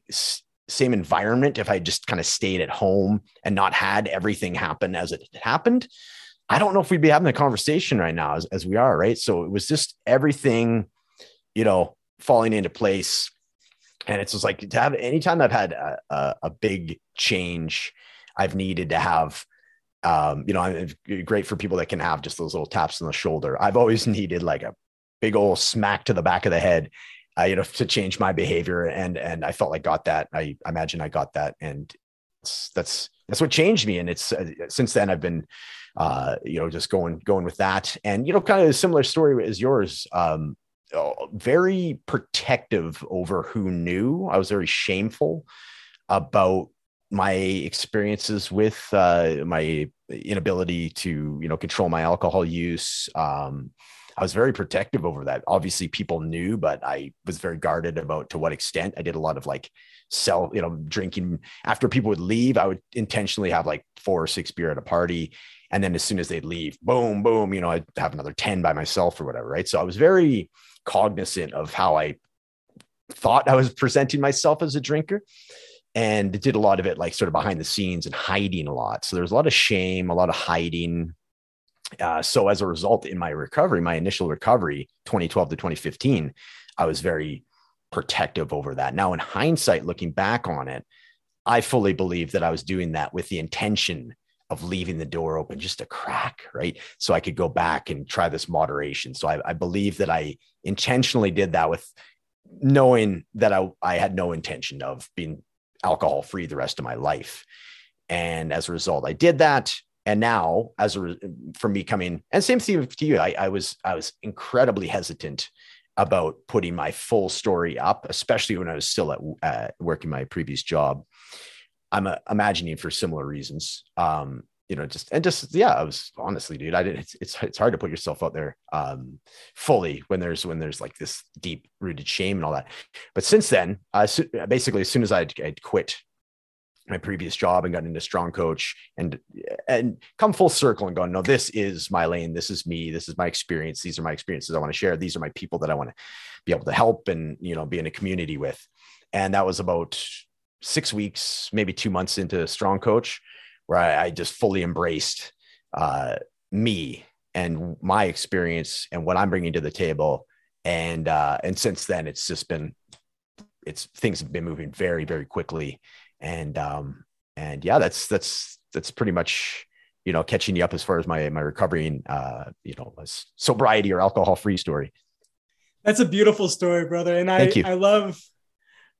same environment if i just kind of stayed at home and not had everything happen as it happened i don't know if we'd be having a conversation right now as, as we are right? So it was just everything you know falling into place. And it's just like to have anytime i've had a, a, a big change i've needed to have um, you know, great for people that can have just those little taps on the shoulder. I've always needed like a big old smack to the back of the head, uh, you know, to change my behavior. And, and I felt like got that. I, I imagine I got that. And that's, that's what changed me. And it's uh, since then I've been, uh, you know, just going, going with that. And, you know, kind of a similar story as yours. Um, very protective over who knew. I was very shameful about my experiences with uh, my inability to you know control my alcohol use um, i was very protective over that. Obviously people knew but i was very guarded about to what extent. I did a lot of like self you know drinking. After people would leave i would intentionally have like four or six beer at a party. And then as soon as they'd leave boom boom you know i'd have another 10 by myself or whatever right? So i was very cognizant of how i thought i was presenting myself as a drinker and did a lot of it like sort of behind the scenes and hiding a lot. So there's a lot of shame, a lot of hiding. Uh, so as a result, in my recovery, my initial recovery, 2012 to 2015, I was very protective over that. Now, in hindsight, looking back on it, I fully believe that I was doing that with the intention of leaving the door open just a crack, right? So I could go back and try this moderation. So I, I believe that I intentionally did that with knowing that I, I had no intention of being alcohol free the rest of my life. And as a result, I did that. And now, as a for me coming, and same thing to you, I, I was I was incredibly hesitant about putting my full story up, especially when I was still at uh, working my previous job. I'm uh, imagining for similar reasons. Um, you know, just and just yeah, I was honestly, dude, I didn't. It's it's, it's hard to put yourself out there um, fully when there's when there's like this deep rooted shame and all that. But since then, uh, so basically, as soon as I'd, I'd quit my previous job and got into strong coach and and come full circle and go no this is my lane. This is me. This is my experience. These are my experiences i want to share. These are my people that i want to be able to help and you know be in a community with. And that was about six weeks maybe two months into strong coach where I, I just fully embraced uh, me and my experience and what I'm bringing to the table. And uh, and since then, it's just been it's things have been moving very very quickly, and um, and yeah, that's that's that's pretty much you know catching you up as far as my my recovering uh, you know sobriety or alcohol free story. That's a beautiful story, brother. And I, I love,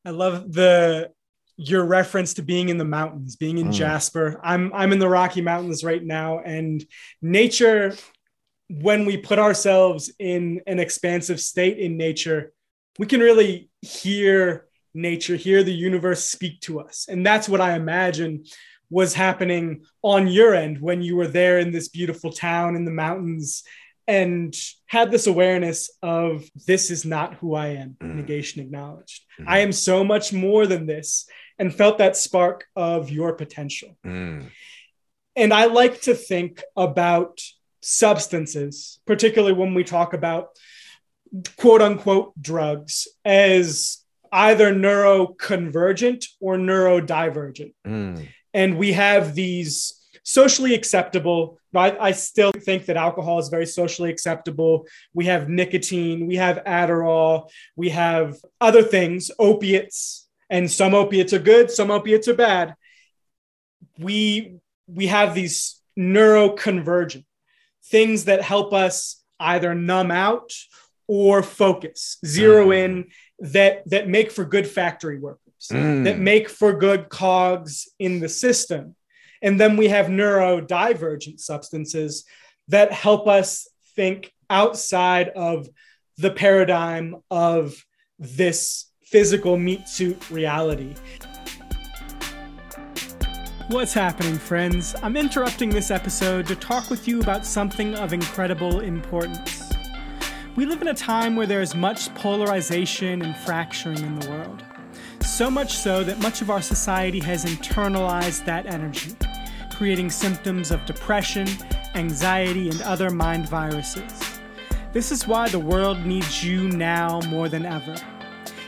I love the your reference to being in the mountains, being in mm. Jasper. I'm I'm in the Rocky Mountains right now, and nature. When we put ourselves in an expansive state in nature, we can really hear nature, hear the universe speak to us, and that's what I imagine was happening on your end when you were there in this beautiful town in the mountains and had this awareness of this is not who I am, mm. negation acknowledged. Mm. I am so much more than this, and felt that spark of your potential. Mm. And I like to think about substances, particularly when we talk about quote unquote drugs, as either neuroconvergent or neurodivergent. Mm. And we have these socially acceptable. I, I still think that alcohol is very socially acceptable. We have nicotine, we have Adderall, we have other things, opiates, and some opiates are good, some opiates are bad. We we have these neuroconvergent things that help us either numb out or focus, zero mm. in that that make for good factory workers, mm. that make for good cogs in the system. And then we have neurodivergent substances that help us think outside of the paradigm of this physical meat suit reality. What's happening, friends? I'm interrupting this episode to talk with you about something of incredible importance. We live in a time where there is much polarization and fracturing in the world. So much so that much of our society has internalized that energy, creating symptoms of depression, anxiety, and other mind viruses. This is why the world needs you now more than ever.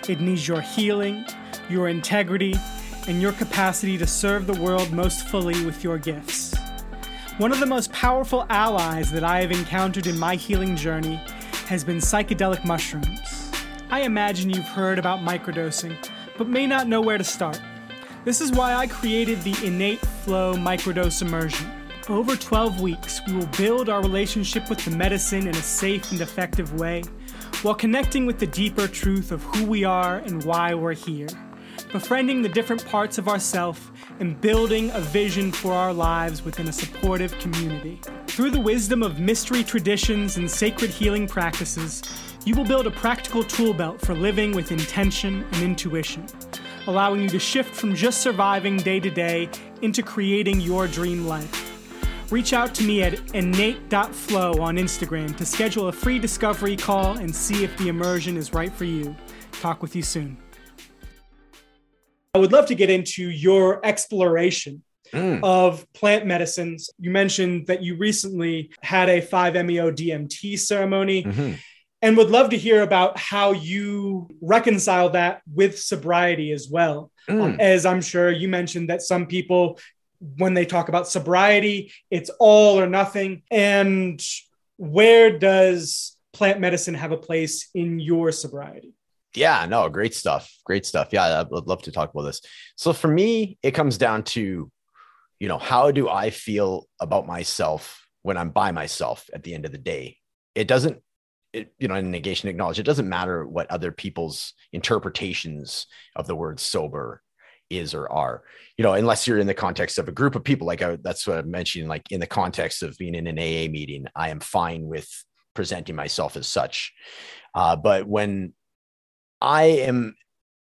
It needs your healing, your integrity, and your capacity to serve the world most fully with your gifts. One of the most powerful allies that I have encountered in my healing journey has been psychedelic mushrooms. I imagine you've heard about microdosing, but may not know where to start. This is why I created the Innate Flow Microdose Immersion. Over 12 weeks, we will build our relationship with the medicine in a safe and effective way while connecting with the deeper truth of who we are and why we're here, befriending the different parts of ourself and building a vision for our lives within a supportive community. Through the wisdom of mystery traditions and sacred healing practices, you will build a practical tool belt for living with intention and intuition allowing you to shift from just surviving day to day into creating your dream life. Reach out to me at innate.flow on Instagram to schedule a free discovery call and see if the immersion is right for you. Talk with you soon. I would love to get into your exploration mm. of plant medicines. You mentioned that you recently had a 5-MeO DMT ceremony. Mm-hmm and would love to hear about how you reconcile that with sobriety as well. Mm. Um, as I'm sure you mentioned that some people, when they talk about sobriety, it's all or nothing. And where does plant medicine have a place in your sobriety? Yeah, no, great stuff. Great stuff. Yeah, I would love to talk about this. So for me, it comes down to, you know, how do I feel about myself when I'm by myself at the end of the day? It doesn't it, you know, in negation acknowledge, it doesn't matter what other people's interpretations of the word sober is or are, you know, unless you're in the context of a group of people. Like I, that's what I'm mentioning. Like in the context of being in an AA meeting, I am fine with presenting myself as such. Uh, but when I am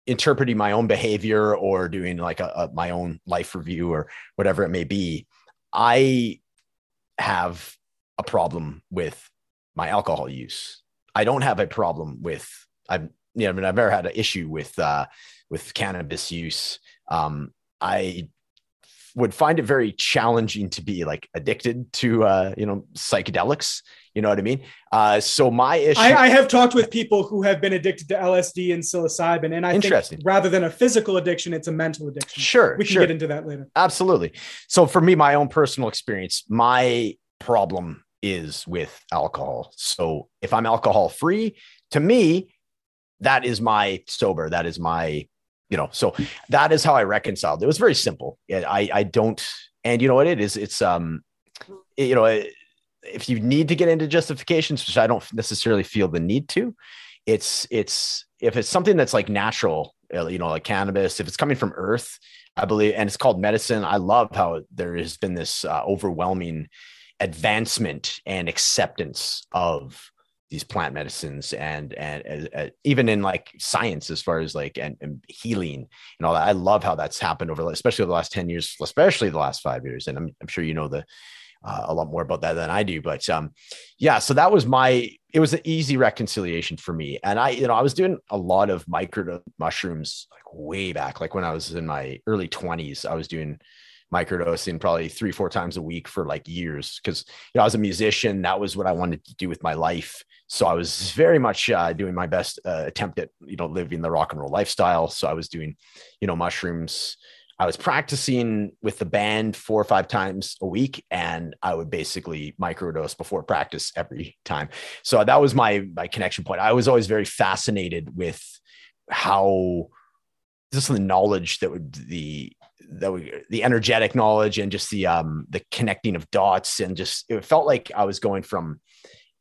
interpreting my own behavior or doing like a, a, my own life review or whatever it may be, I have a problem with my alcohol use. I don't have a problem with I've you know I mean I've never had an issue with uh with cannabis use. Um I would find it very challenging to be like addicted to uh you know psychedelics you know what i mean uh so my issue I, I, have talked with people who have been addicted to lsd and psilocybin and i think rather than a physical addiction it's a mental addiction sure we can sure. get into that later absolutely so for me my own personal experience my problem is with alcohol. So if I'm alcohol free, to me, that is my sober. That is my, you know, so that is how I reconciled. It was very simple. I, I don't, and you know what it is? It's, um, you know, if you need to get into justifications, which I don't necessarily feel the need to, it's, it's, if it's something that's like natural, uh, you know, like cannabis, if it's coming from earth, I believe, and it's called medicine. I love how there has been this uh, overwhelming advancement and acceptance of these plant medicines and and uh, even in like science as far as like and, and, healing and all that. I love how that's happened over especially over the last 10 years especially the last five years and i'm, I'm sure you know the uh, a lot more about that than i do but um yeah so that was my it was an easy reconciliation for me and i you know i was doing a lot of micro mushrooms like way back like when i was in my early 20s i was doing microdosing probably three, four times a week for like years. Cause you know, I was a musician. That was what I wanted to do with my life. So I was very much uh, doing my best uh, attempt at, you know, living the rock and roll lifestyle. So I was doing, you know, mushrooms. I was practicing with the band four or five times a week, and I would basically microdose before practice every time. So that was my my connection point. I was always very fascinated with how just the knowledge that would the that we, the energetic knowledge and just the um the connecting of dots and just it felt like I was going from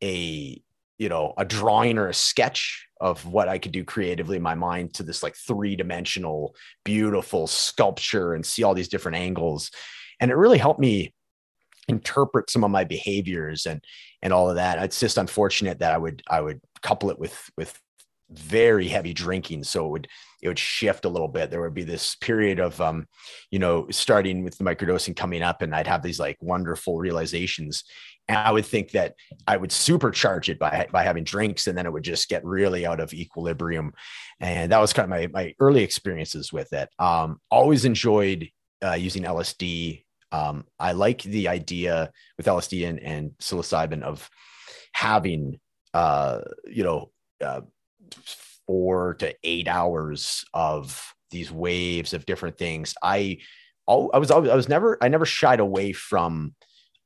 a you know a drawing or a sketch of what I could do creatively in my mind to this like three dimensional beautiful sculpture and see all these different angles. And it really helped me interpret some of my behaviors and and all of that. It's just unfortunate that I would I would couple it with with very heavy drinking. So it would it would shift a little bit. There would be this period of um you know starting with the microdosing coming up and i'd have these like wonderful realizations. And i would think that i would supercharge it by by having drinks and then it would just get really out of equilibrium. And that was kind of my my early experiences with it. Um always enjoyed uh, using lsd um i like the idea with lsd and, and psilocybin of having uh you know uh, four to eight hours of these waves of different things. I, I was, I was never, I never shied away from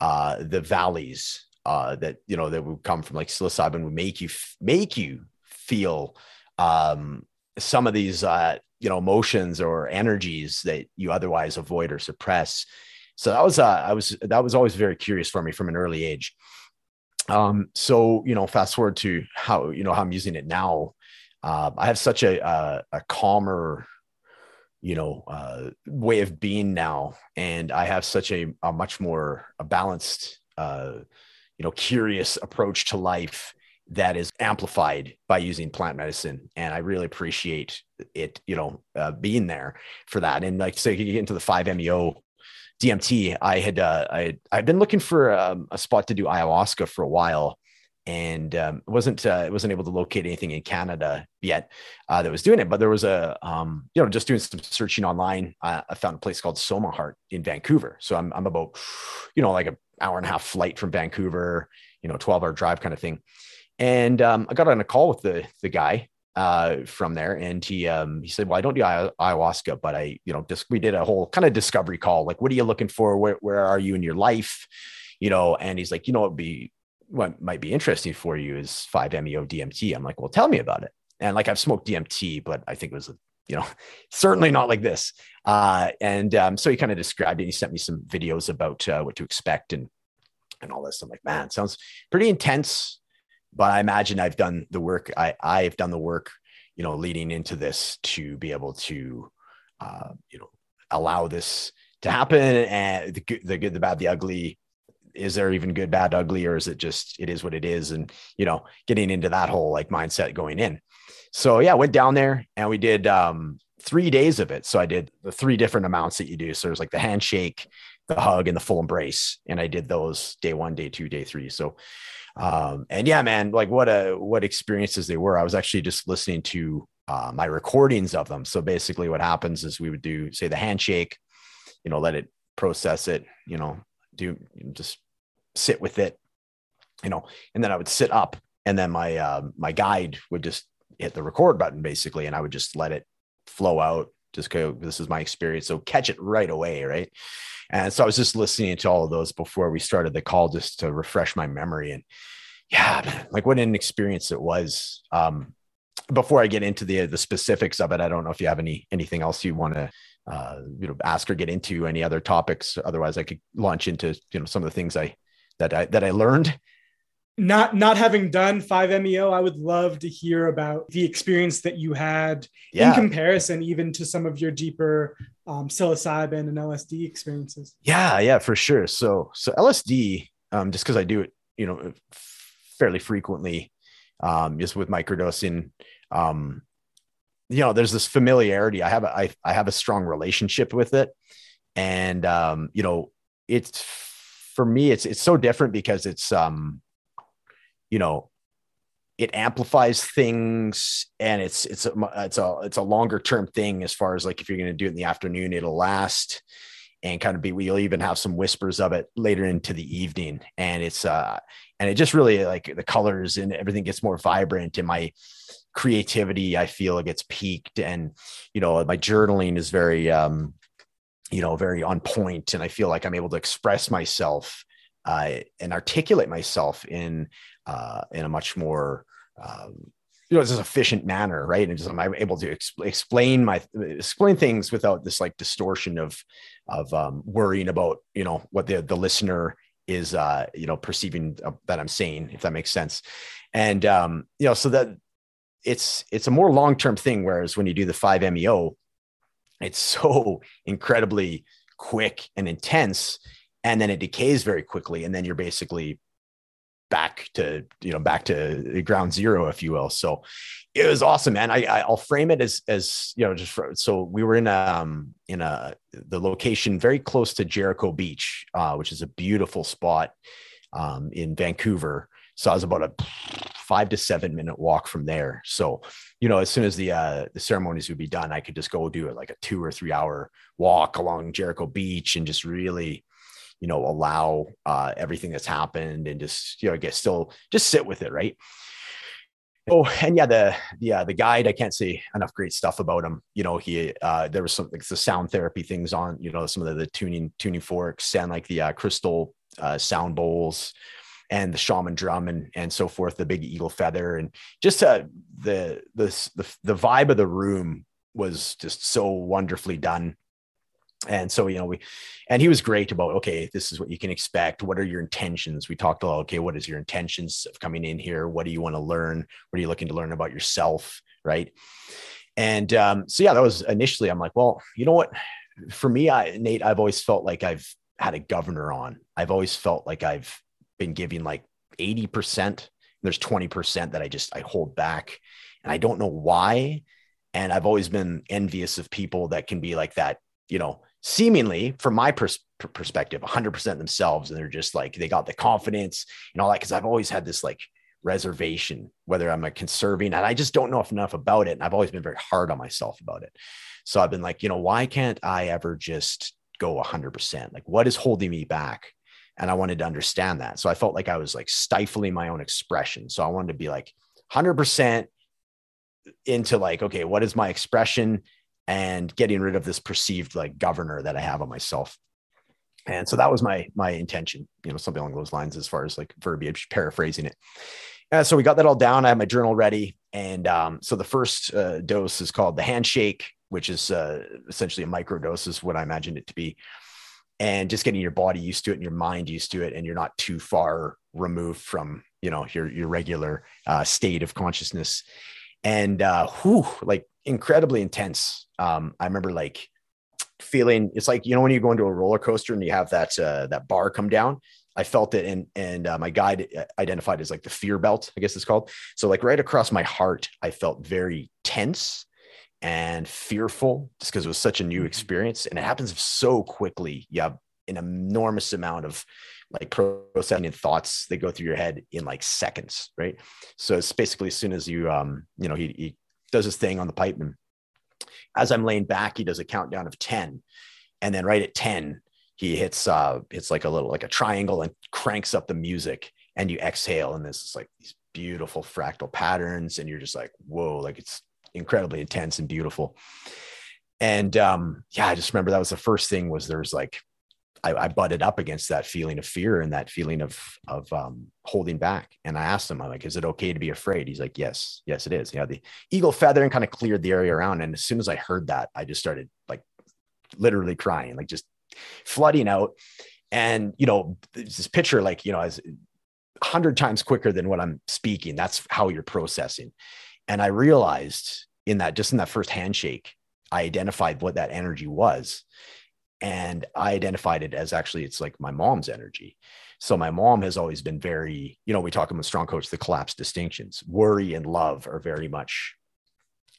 uh, the valleys uh, that you know that would come from like psilocybin would make you make you feel um, some of these uh, you know emotions or energies that you otherwise avoid or suppress. So that was uh, I was that was always very curious for me from an early age. Um, so you know, fast forward to how you know how I'm using it now. Uh, I have such a a, a calmer, you know, uh, way of being now, and I have such a, a much more a balanced, uh, you know, curious approach to life that is amplified by using plant medicine. And i really appreciate it you know uh, being there for that. And like say you get into the 5meo DMT, I had uh, I I'd been looking for um, a spot to do ayahuasca for a while, and um, wasn't uh, wasn't able to locate anything in Canada yet uh, that was doing it. But there was a um, you know just doing some searching online. I found a place called Soma Heart in Vancouver. So I'm I'm about you know like an hour and a half flight from Vancouver, you know, 12 hour drive kind of thing. And um, I got on a call with the the guy uh, from there. And he um, he said, "Well, I don't do ayahuasca, but I, you know, just we did a whole kind of discovery call. Like, what are you looking for? Where where are you in your life? You know?" And he's like, "You know, it'd be what might be interesting for you is 5-MeO DMT." I'm like, "Well, tell me about it." And like I've smoked DMT, but I think it was you know certainly not like this. Uh, and um, so he kind of described it. He sent me some videos about uh, what to expect and and all this. I'm like, man, sounds pretty intense but I imagine I've done the work. I I've done the work, you know, leading into this to be able to, uh, you know, allow this to happen and the good, the good, the bad, the ugly. Is there even good, bad, ugly, or is it just it is what it is? And you know, getting into that whole like mindset going in. So yeah, went down there and we did um, three days of it. So I did the three different amounts that you do. So there's like the handshake, the hug, and the full embrace, and I did those day one, day two, day three. So um, and yeah, man, like what a what experiences they were. I was actually just listening to uh, my recordings of them. So basically, what happens is we would do say the handshake, you know, let it process it, you know, do just sit with it, you know, and then I would sit up, and then my uh, my guide would just hit the record button basically, and I would just let it flow out. Just go. This is my experience. So catch it right away, right? And so I was just listening to all of those before we started the call just to refresh my memory. And yeah, man, like what an experience it was. Um, before I get into the the specifics of it, I don't know if you have any anything else you want to uh, you know ask or get into any other topics. Otherwise, I could launch into you know some of the things I that I that I learned not not having done 5meo i would love to hear about the experience that you had yeah. in comparison even to some of your deeper um, psilocybin and lsd experiences yeah yeah for sure so so lsd um, just because i do it you know fairly frequently um, just with microdosing um, you know there's this familiarity. I have a, I, I have a strong relationship with it. And um, you know it's for me it's it's so different because it's um you know it amplifies things and it's it's a it's a it's a longer term thing as far as like if you're going to do it in the afternoon it'll last and kind of be we'll even have some whispers of it later into the evening. And it's uh and it just really like the colors and everything gets more vibrant and my creativity i feel it gets peaked and you know my journaling is very um you know very on point and i feel like i'm able to express myself uh, and articulate myself in uh, in a much more um, you know, just efficient manner, right? And just I'm able to exp- explain my explain things without this like distortion of of um, worrying about you know what the the listener is uh, you know perceiving uh, that I'm saying, if that makes sense. And um, you know, so that it's it's a more long term thing. Whereas when you do the five MEO, it's so incredibly quick and intense, and then it decays very quickly, and then you're basically back to you know back to ground zero if you will so it was awesome man i i'll frame it as as you know just for, so we were in um in a the location very close to jericho beach uh, which is a beautiful spot um in vancouver so i was about a five to seven minute walk from there. So you know as soon as the uh the ceremonies would be done i could just go do it like a two or three hour walk along jericho beach and just really you know allow uh, everything that's happened and just you know get still just sit with it right? Oh and yeah the yeah the guide i can't say enough great stuff about him. You know he uh there was some like the sound therapy things on you know some of the, the tuning tuning forks and like the uh, crystal uh, sound bowls and the shaman drum and and so forth the big eagle feather. And just uh the the the, the vibe of the room was just so wonderfully done. And so you know we and he was great about okay this is what you can expect. What are your intentions? We talked about okay what is your intentions of coming in here? What do you want to learn? What are you looking to learn about yourself? Right? And um, so yeah that was initially i'm like well you know what? For me i nate i've always felt like i've had a governor on. I've always felt like i've been giving like 80% there's 20% that i just i hold back and i don't know why. And i've always been envious of people that can be like that you know seemingly from my pers- perspective 100% themselves and they're just like they got the confidence and all that because i've always had this like reservation whether i'm a conserving and i just don't know enough about it and i've always been very hard on myself about it. So i've been like you know why can't i ever just go 100% like what is holding me back and i wanted to understand that so i felt like i was like stifling my own expression so i wanted to be like 100% into like okay what is my expression and getting rid of this perceived like governor that I have on myself. And so that was my my intention, you know, something along those lines as far as like verbiage, paraphrasing it. And so we got that all down. I had my journal ready, and um, so the first uh, dose is called the handshake, which is uh, essentially a micro dose, is what I imagined it to be. And just getting your body used to it and your mind used to it, and you're not too far removed from you know your your regular uh, state of consciousness. And uh, whew, like incredibly intense. Um, I remember like feeling it's like you know when you go into a roller coaster and you have that uh, that bar come down. I felt it, and and uh, my guide identified as like the fear belt, I guess it's called. So like right across my heart, I felt very tense and fearful, just because it was such a new mm-hmm. experience, and it happens so quickly. You have an enormous amount of like processing and thoughts that go through your head in like seconds, right? So it's basically as soon as you um you know he, he does his thing on the pipe. And as I'm laying back, he does a countdown of 10. And then right at 10, he hits uh it's like a little like a triangle and cranks up the music and you exhale and this is like these beautiful fractal patterns and you're just like whoa like it's incredibly intense and beautiful and um yeah i just remember that was the first thing was there's like I, I butted up against that feeling of fear and that feeling of of um, holding back. And I asked him, I'm like, "Is it okay to be afraid?" He's like, "Yes, yes, it is." You know, the eagle feather and kind of cleared the area around. And as soon as I heard that, I just started like literally crying, like just flooding out. And you know, this picture, like you know, as hundred times quicker than what I'm speaking. That's how you're processing. And I realized in that, just in that first handshake, I identified what that energy was and I identified it as actually it's like my mom's energy. So my mom has always been very, you know, we talk about strong coach, the collapse distinctions. Worry and love are very much,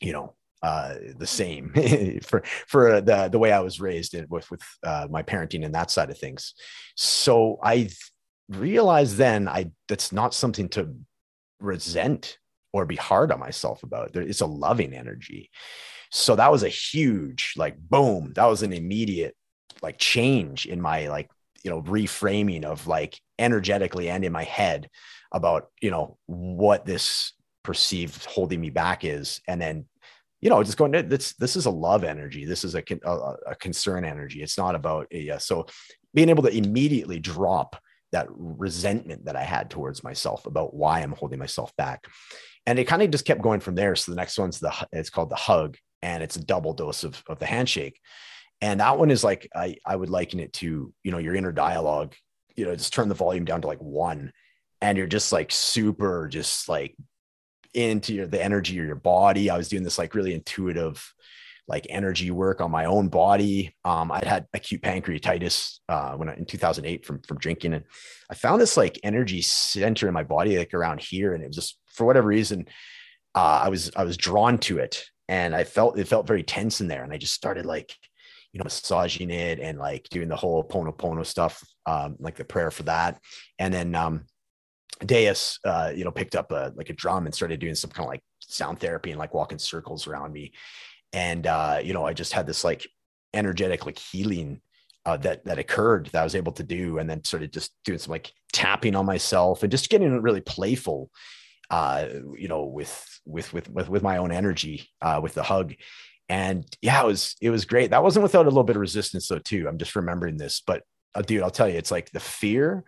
you know, uh, the same for for the the way I was raised with with uh, my parenting and that side of things. So I realized then I that's not something to resent or be hard on myself about. There. It's a loving energy. So that was a huge like boom. That was an immediate like change in my like you know reframing of like energetically and in my head about you know what this perceived holding me back is and then you know just going this this is a love energy this is a, a, a concern energy it's not about eh, a so being able to immediately drop that resentment that i had towards myself about why i'm holding myself back and it kind of just kept going from there so the next one's the it's called the hug and it's a double dose of, of the handshake and that one is like, I, I would liken it to, you know, your inner dialogue, you know, just turn the volume down to like one and you're just like super, just like into your, the energy of your body. I was doing this like really intuitive, like energy work on my own body. Um, I'd had acute pancreatitis uh, when I, in 2008 from from drinking, and I found this like energy center in my body, like around here, and it was just for whatever reason, uh, I was I was drawn to it, and I felt it felt very tense in there, and I just started like you know, massaging it and like doing the whole Pono pono stuff, um, like the prayer for that. And then um, Deus, uh, you know, picked up a like a drum and started doing some kind of like sound therapy and like walking circles around me. And uh, you know, I just had this like energetic like healing uh, that that occurred that I was able to do, and then started just doing some like tapping on myself and just getting really playful, uh, you know, with with with with with my own energy, uh, with the hug, and yeah, it was it was great. That wasn't without a little bit of resistance though too. I'm just remembering this, but uh, dude, I'll tell you, it's like the fear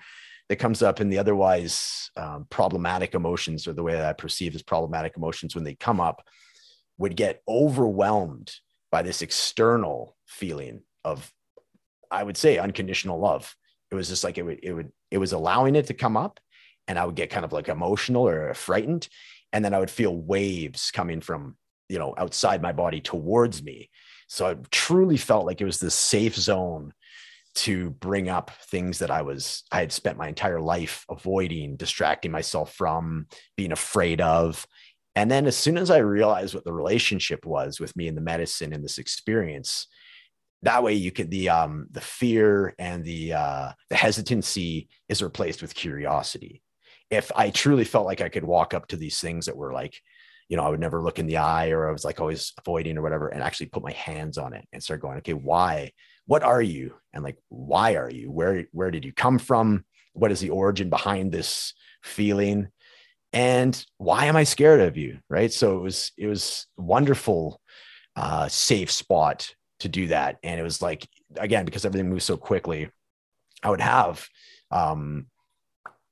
that comes up in the otherwise um, problematic emotions, or the way that I perceive as problematic emotions when they come up, would get overwhelmed by this external feeling of, I would say, unconditional love. It was just like it would it would it was allowing it to come up, and I would get kind of like emotional or frightened, and then I would feel waves coming from you know outside my body towards me. So i truly felt like it was this safe zone to bring up things that i was i had spent my entire life avoiding distracting myself from being afraid of. And then as soon as i realized what the relationship was with me and the medicine and this experience that way you could the um the fear and the uh the hesitancy is replaced with curiosity if i truly felt like i could walk up to these things that were like you know, I would never look in the eye or I was like always avoiding or whatever, and actually put my hands on it and start going, okay, why? What are you? And like, why are you? Where where did you come from? What is the origin behind this feeling? And why am I scared of you? Right. So it was it was wonderful, uh, safe spot to do that. And it was like, again, because everything moves so quickly, I would have um,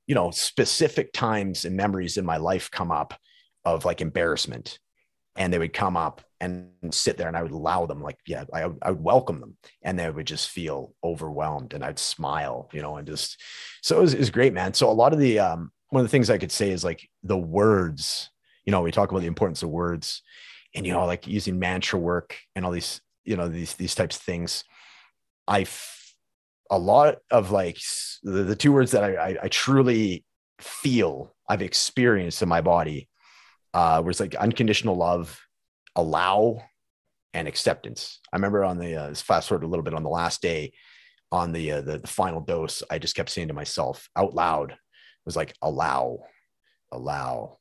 you know, specific times and memories in my life come up of like embarrassment and they would come up and sit there and I would allow them like, yeah, I, I would welcome them and they would just feel overwhelmed and I'd smile, you know, and just, so it was, it was great, man. So a lot of the, um, one of the things I could say is like the words, you know, we talk about the importance of words and, you know, like using mantra work and all these, you know, these, these types of things. I, a lot of like the, the two words that I, I, I truly feel I've experienced in my body uh, it's like unconditional love, allow, and acceptance. I remember on the uh, fast forward a little bit on the last day, on the, uh, the the final dose, I just kept saying to myself out loud, was like allow, allow,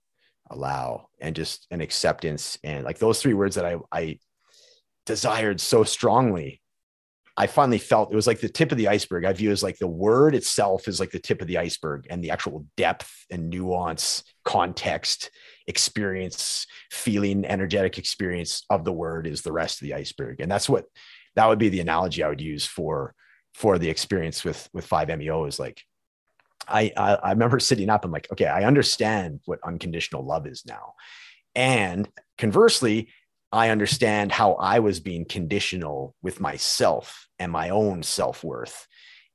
allow, and just an acceptance, and like those three words that I I desired so strongly I finally felt it was like the tip of the iceberg. I view as like the word itself is like the tip of the iceberg, and the actual depth and nuance, context, experience, feeling, energetic experience of the word is the rest of the iceberg. And that's what that would be the analogy I would use for for the experience with with 5-meo is like I, I i remember sitting up i'm like okay i understand what unconditional love is now and conversely i understand how i was being conditional with myself and my own self-worth.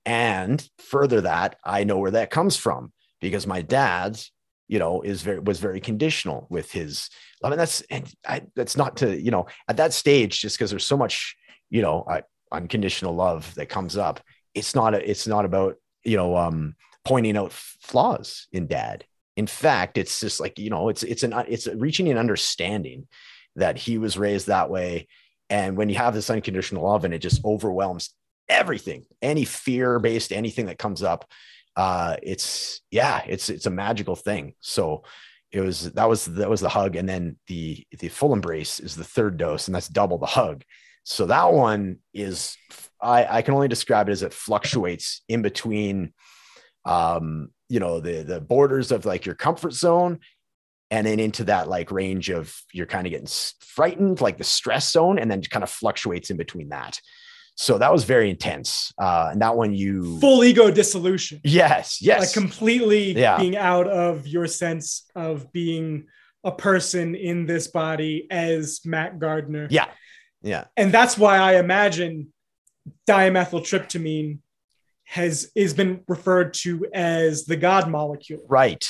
And further that i know where that comes from because my dad's you know is very was very conditional with his love and that's and I, that's not to you know at that stage just because there's so much you know uh, unconditional love that comes up it's not a, it's not about you know um pointing out flaws in dad. In fact it's just like you know it's it's an it's reaching an understanding that he was raised that way and when you have this unconditional love and it just overwhelms everything any fear based anything that comes up uh, it's yeah, it's it's a magical thing. So it was that was that was the hug, and then the the full embrace is the third dose, and that's double the hug. So that one is I, I can only describe it as it fluctuates in between um, you know, the the borders of like your comfort zone and then into that like range of you're kind of getting frightened, like the stress zone, and then kind of fluctuates in between that. So that was very intense. Uh, and that one you full ego dissolution. Yes, yes. Like completely yeah. being out of your sense of being a person in this body as Matt Gardiner. Yeah. Yeah. And that's why I imagine dimethyltryptamine has is been referred to as the God molecule. Right.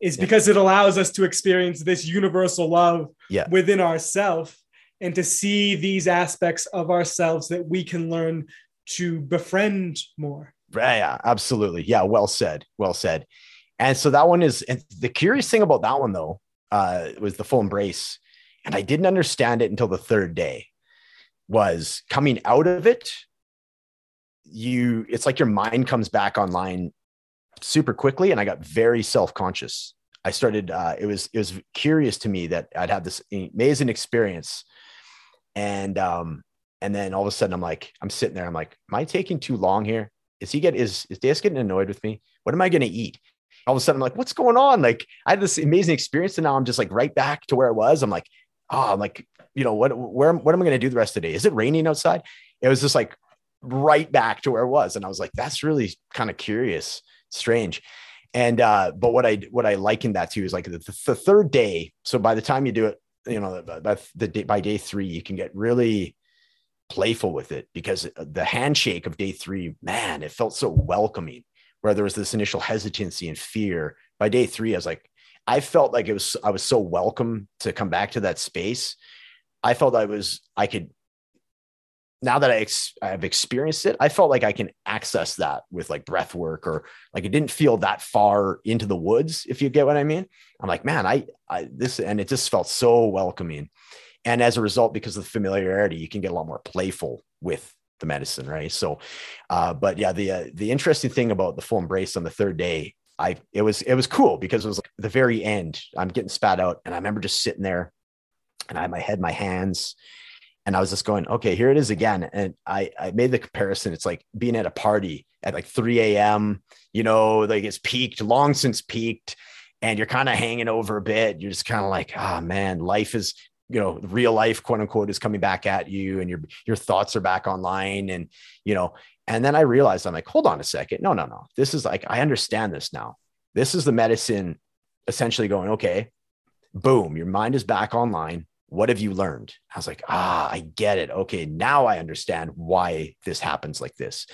Is yeah. because it allows us to experience this universal love yeah. within ourselves and to see these aspects of ourselves that we can learn to befriend more. Yeah, absolutely. Yeah, well said. Well said. And so that one is and the curious thing about that one though, uh, was the full embrace. And I didn't understand it until the third day. Was coming out of it, you it's like your mind comes back online super quickly. And I got very self-conscious. I started uh, it was it was curious to me that I'd have this amazing experience and um, and then all of a sudden I'm like, I'm sitting there, I'm like, am I taking too long here? Is he get is is Deus getting annoyed with me? What am I gonna eat? All of a sudden I'm like, what's going on? Like I had this amazing experience, and now I'm just like right back to where I was. I'm like, oh, I'm like, you know, what where what am I gonna do the rest of the day? Is it raining outside? It was just like right back to where I was. And I was like, that's really kind of curious, strange. And uh, but what I what I likened that to is like the, the third day. So by the time you do it you know, by the day, by day three, you can get really playful with it because the handshake of day three, man, it felt so welcoming. Where there was this initial hesitancy and fear. By day three, I was like, I felt like it was I was so welcome to come back to that space. I felt I was I could now that I ex- I've experienced it, I felt like I can access that with like breath work or like it didn't feel that far into the woods, if you get what I mean. I'm like, man, I, I this and it just felt so welcoming. And as a result, because of the familiarity, you can get a lot more playful with the medicine, right? So, uh, but yeah, the uh, the interesting thing about the full embrace on the third day, I it was it was cool because it was like the very end. I'm getting spat out, and I remember just sitting there, and I had my head, my hands, and I was just going, okay, here it is again. And I, I made the comparison. It's like being at a party at like 3 a.m., you know, like it's peaked, long since peaked, and you're kind of hanging over a bit. You're just kind of like, oh man, life is, you know, real life, quote unquote, is coming back at you, and your your thoughts are back online. And, you know, and then I realized I'm like, hold on a second. No, no, no. This is like, I understand this now. This is the medicine essentially going, okay, boom, your mind is back online what have you learned? I was like, ah, I get it. Okay, now I understand why this happens like this.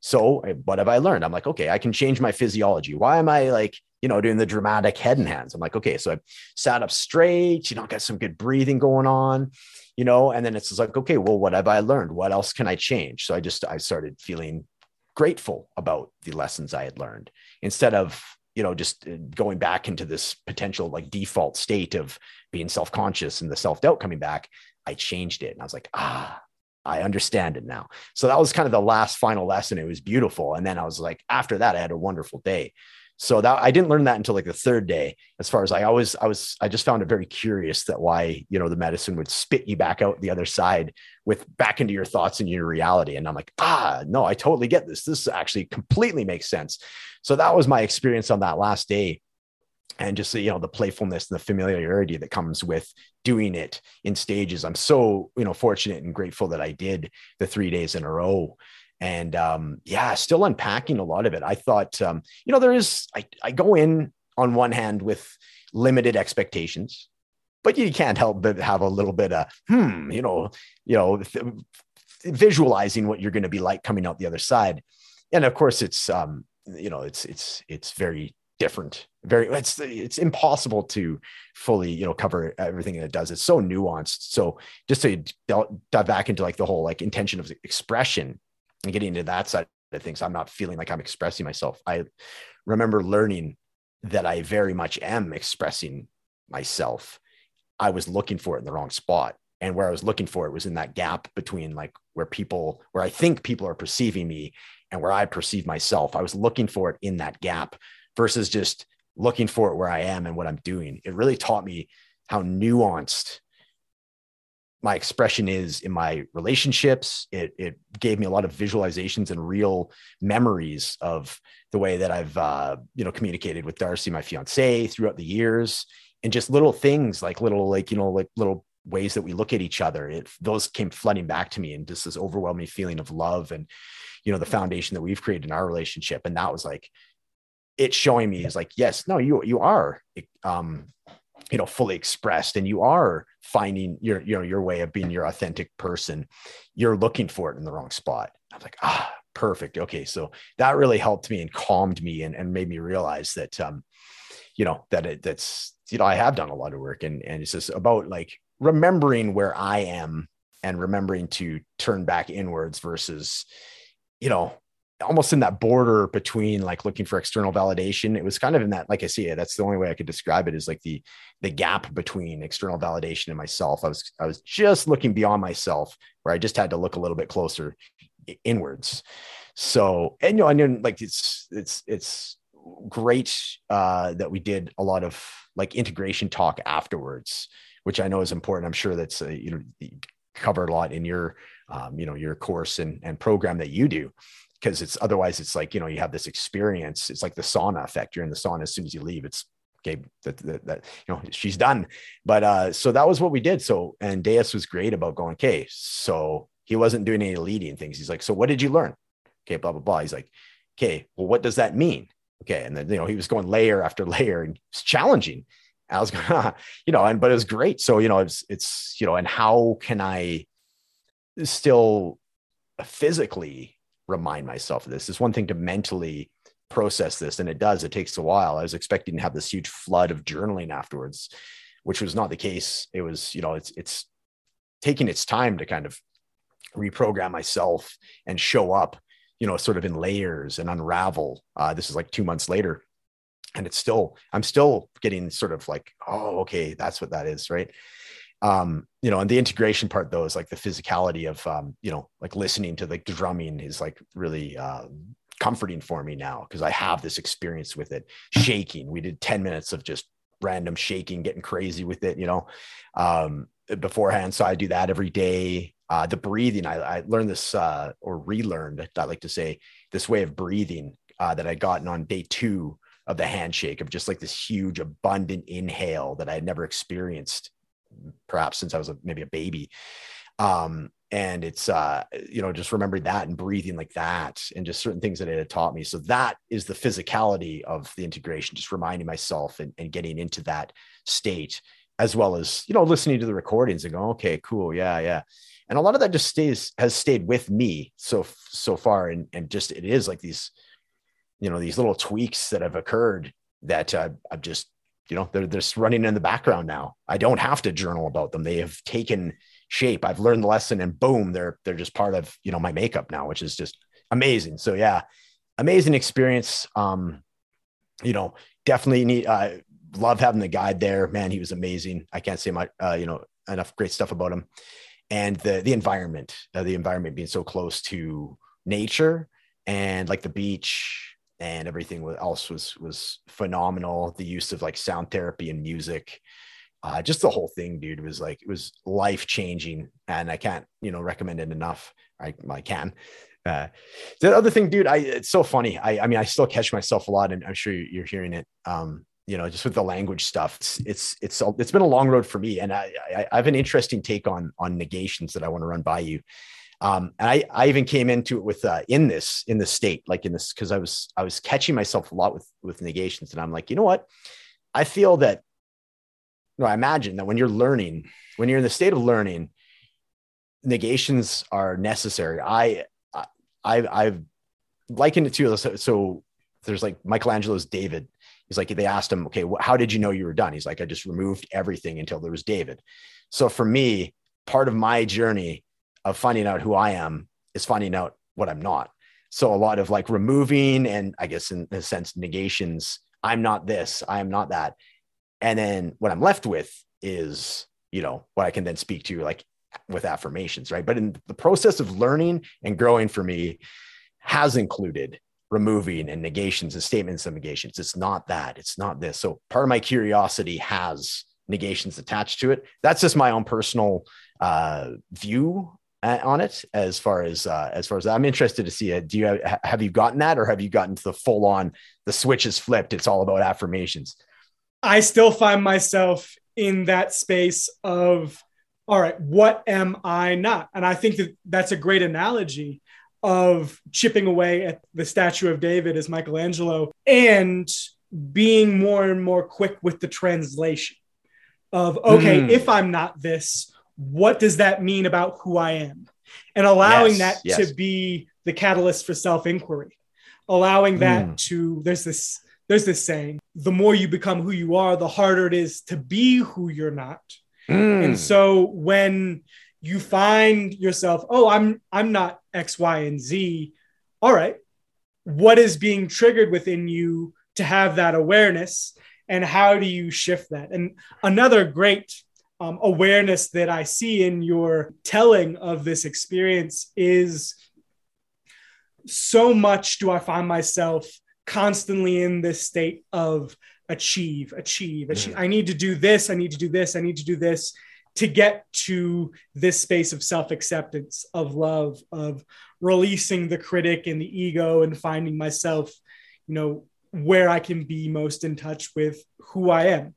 So, eh, what have I learned? I'm like, okay, I can change my physiology. Why am I like, you know, doing the dramatic head and hands? I'm like, okay, so I sat up straight, you know, got some good breathing going on, you know, and then it's like, okay, well, what have I learned? What else can I change? So I just, I started feeling grateful about the lessons I had learned instead of you know just uh, going back into this potential like default state of being self-conscious and the self-doubt coming back i changed it and i was like ah i understand it now. So that was kind of the last final lesson. It was beautiful. And then i was like after that i had a wonderful day so that i didn't learn that until like the third day as far as i always i was i just found it very curious that why you know the medicine would spit you back out the other side with back into your thoughts and your reality. And i'm like ah no i totally get this. This actually completely makes sense. So that was my experience on that last day. And just you know the playfulness and the familiarity that comes with doing it in stages. I'm so you know fortunate and grateful that i did the three days in a row and um, yeah, still unpacking a lot of it. I thought, um, you know, there is, I, I go in on one hand with limited expectations, but you can't help but have a little bit of, hmm, you know, you know, th- visualizing what you're going to be like coming out the other side. And of course it's, um, you know, it's, it's, it's very different very it's it's impossible to fully you know cover everything that it does it's so nuanced so just to dive back into like the whole like intention of expression and getting into that side of things i'm not feeling like i'm expressing myself. I remember learning that i very much am expressing myself. I was looking for it in the wrong spot and where i was looking for it was in that gap between like where people where i think people are perceiving me and where i perceive myself. I was looking for it in that gap versus just looking for it where I am and what I'm doing. It really taught me how nuanced my expression is in my relationships. It, it gave me a lot of visualizations and real memories of the way that I've, uh, you know, communicated with Darcy, my fiance throughout the years and just little things like little, like, you know, like little ways that we look at each other. It, those came flooding back to me and just this overwhelming feeling of love and, you know, the foundation that we've created in our relationship. And that was like, it's showing me is like, yes, no, you you are um, you know, fully expressed and you are finding your, you know, your way of being your authentic person. You're looking for it in the wrong spot. I'm like, ah, perfect. Okay. So that really helped me and calmed me and, and made me realize that um, you know, that it that's you know, I have done a lot of work and and it's just about like remembering where I am and remembering to turn back inwards versus, you know, almost in that border between like looking for external validation it was kind of in that like i see it that's the only way i could describe it is like the the gap between external validation and myself. I was i was just looking beyond myself where i just had to look a little bit closer inwards. So and you know and then like it's it's it's great uh that we did a lot of like integration talk afterwards which i know is important. I'm sure that's uh, you know covered a lot in your um, you know your course and and program that you do because it's otherwise it's like you know you have this experience it's like the sauna effect you're in the sauna as soon as you leave it's okay that, that, you know she's done. But uh so that was what we did so and deus was great about going okay so he wasn't doing any leading things. He's like so what did you learn? Okay blah blah blah. He's like okay well what does that mean? Okay and then you know he was going layer after layer and it's challenging. I was going you know and but it was great. So you know it's it's you know and how can i still physically remind myself of this. It's one thing to mentally process this, and it does. It takes a while. I was expecting to have this huge flood of journaling afterwards, which was not the case. It was, you know, it's it's taking its time to kind of reprogram myself and show up, you know, sort of in layers and unravel. Uh, this is like two months later. And it's still, I'm still getting sort of like, oh, okay, that's what that is, right? Um you know and the integration part though is like the physicality of um you know like listening to like the drumming is like really uh, comforting for me now because i have this experience with it. Shaking. We did 10 minutes of just random shaking getting crazy with it you know um beforehand. So i do that every day. Uh the breathing i, I learned this uh or relearned i like to say this way of breathing uh that I'd gotten on day two of the handshake of just like this huge abundant inhale that i had never experienced perhaps since I was a, maybe a baby. Um, and it's uh, you know just remembering that and breathing like that and just certain things that it had taught me. So that is the physicality of the integration just reminding myself and, and getting into that state as well as you know listening to the recordings and going okay cool. Yeah yeah. And a lot of that just stays has stayed with me so so far. And and just it is like these you know these little tweaks that have occurred that uh, i've just you know they're, just running in the background now. I don't have to journal about them. They have taken shape. I've learned the lesson and boom they're they're just part of you know my makeup now which is just amazing. So yeah amazing experience. Um you know definitely need uh love having the guide there. Man he was amazing. I can't say much uh you know enough great stuff about him. And the the environment uh, the environment being so close to nature and like the beach and everything else was was phenomenal. The use of like sound therapy and music, uh, just the whole thing, dude, was like it was life changing, and I can't you know recommend it enough. I I can. Uh, the other thing, dude, I it's so funny. I I mean, I still catch myself a lot, and I'm sure you're hearing it. Um, you know, just with the language stuff, it's it's it's, it's been a long road for me, and I, I I have an interesting take on on negations that I want to run by you. Um, and I, I even came into it with uh, in this in the state, like in this, because I was I was catching myself a lot with with negations, and I'm like, you know what? I feel that. No, I imagine that when you're learning, when you're in the state of learning, negations are necessary. I, I I've likened it to so, so there's like Michelangelo's David. He's like they asked him, okay, how did you know you were done? He's like, I just removed everything until there was David. So for me, part of my journey of finding out who I am is finding out what I'm not. So a lot of like removing and I guess in a sense negations. I'm not this. I am not that. And then what I'm left with is you know what I can then speak to like with affirmations, right? But in the process of learning and growing for me has included removing and negations and statements of negations. It's not that. It's not this. So part of my curiosity has negations attached to it. That's just my own personal uh, view on it as far as uh, as far as I'm interested to see it. Do you have, have you gotten that or have you gotten to the full on the switch is flipped? It's all about affirmations. I still find myself in that space of all right, what am I not? And I think that that's a great analogy of chipping away at the statue of David as Michelangelo and being more and more quick with the translation of, okay, mm. if I'm not this, what does that mean about who I am? And allowing yes, that yes. to be the catalyst for self inquiry, allowing that mm. to, there's this. There's this saying, the more you become who you are, the harder it is to be who you're not Mm. And so when you find yourself, oh, I'm I'm not X, Y, and Z. All right. What is being triggered within you to have that awareness? And how do you shift that? And another great um, awareness that I see in your telling of this experience is so much do I find myself constantly in this state of achieve, achieve, achieve. Mm. I need to do this. I need to do this. I need to do this to get to this space of self acceptance, of love, of releasing the critic and the ego and finding myself, you know, where I can be most in touch with who I am.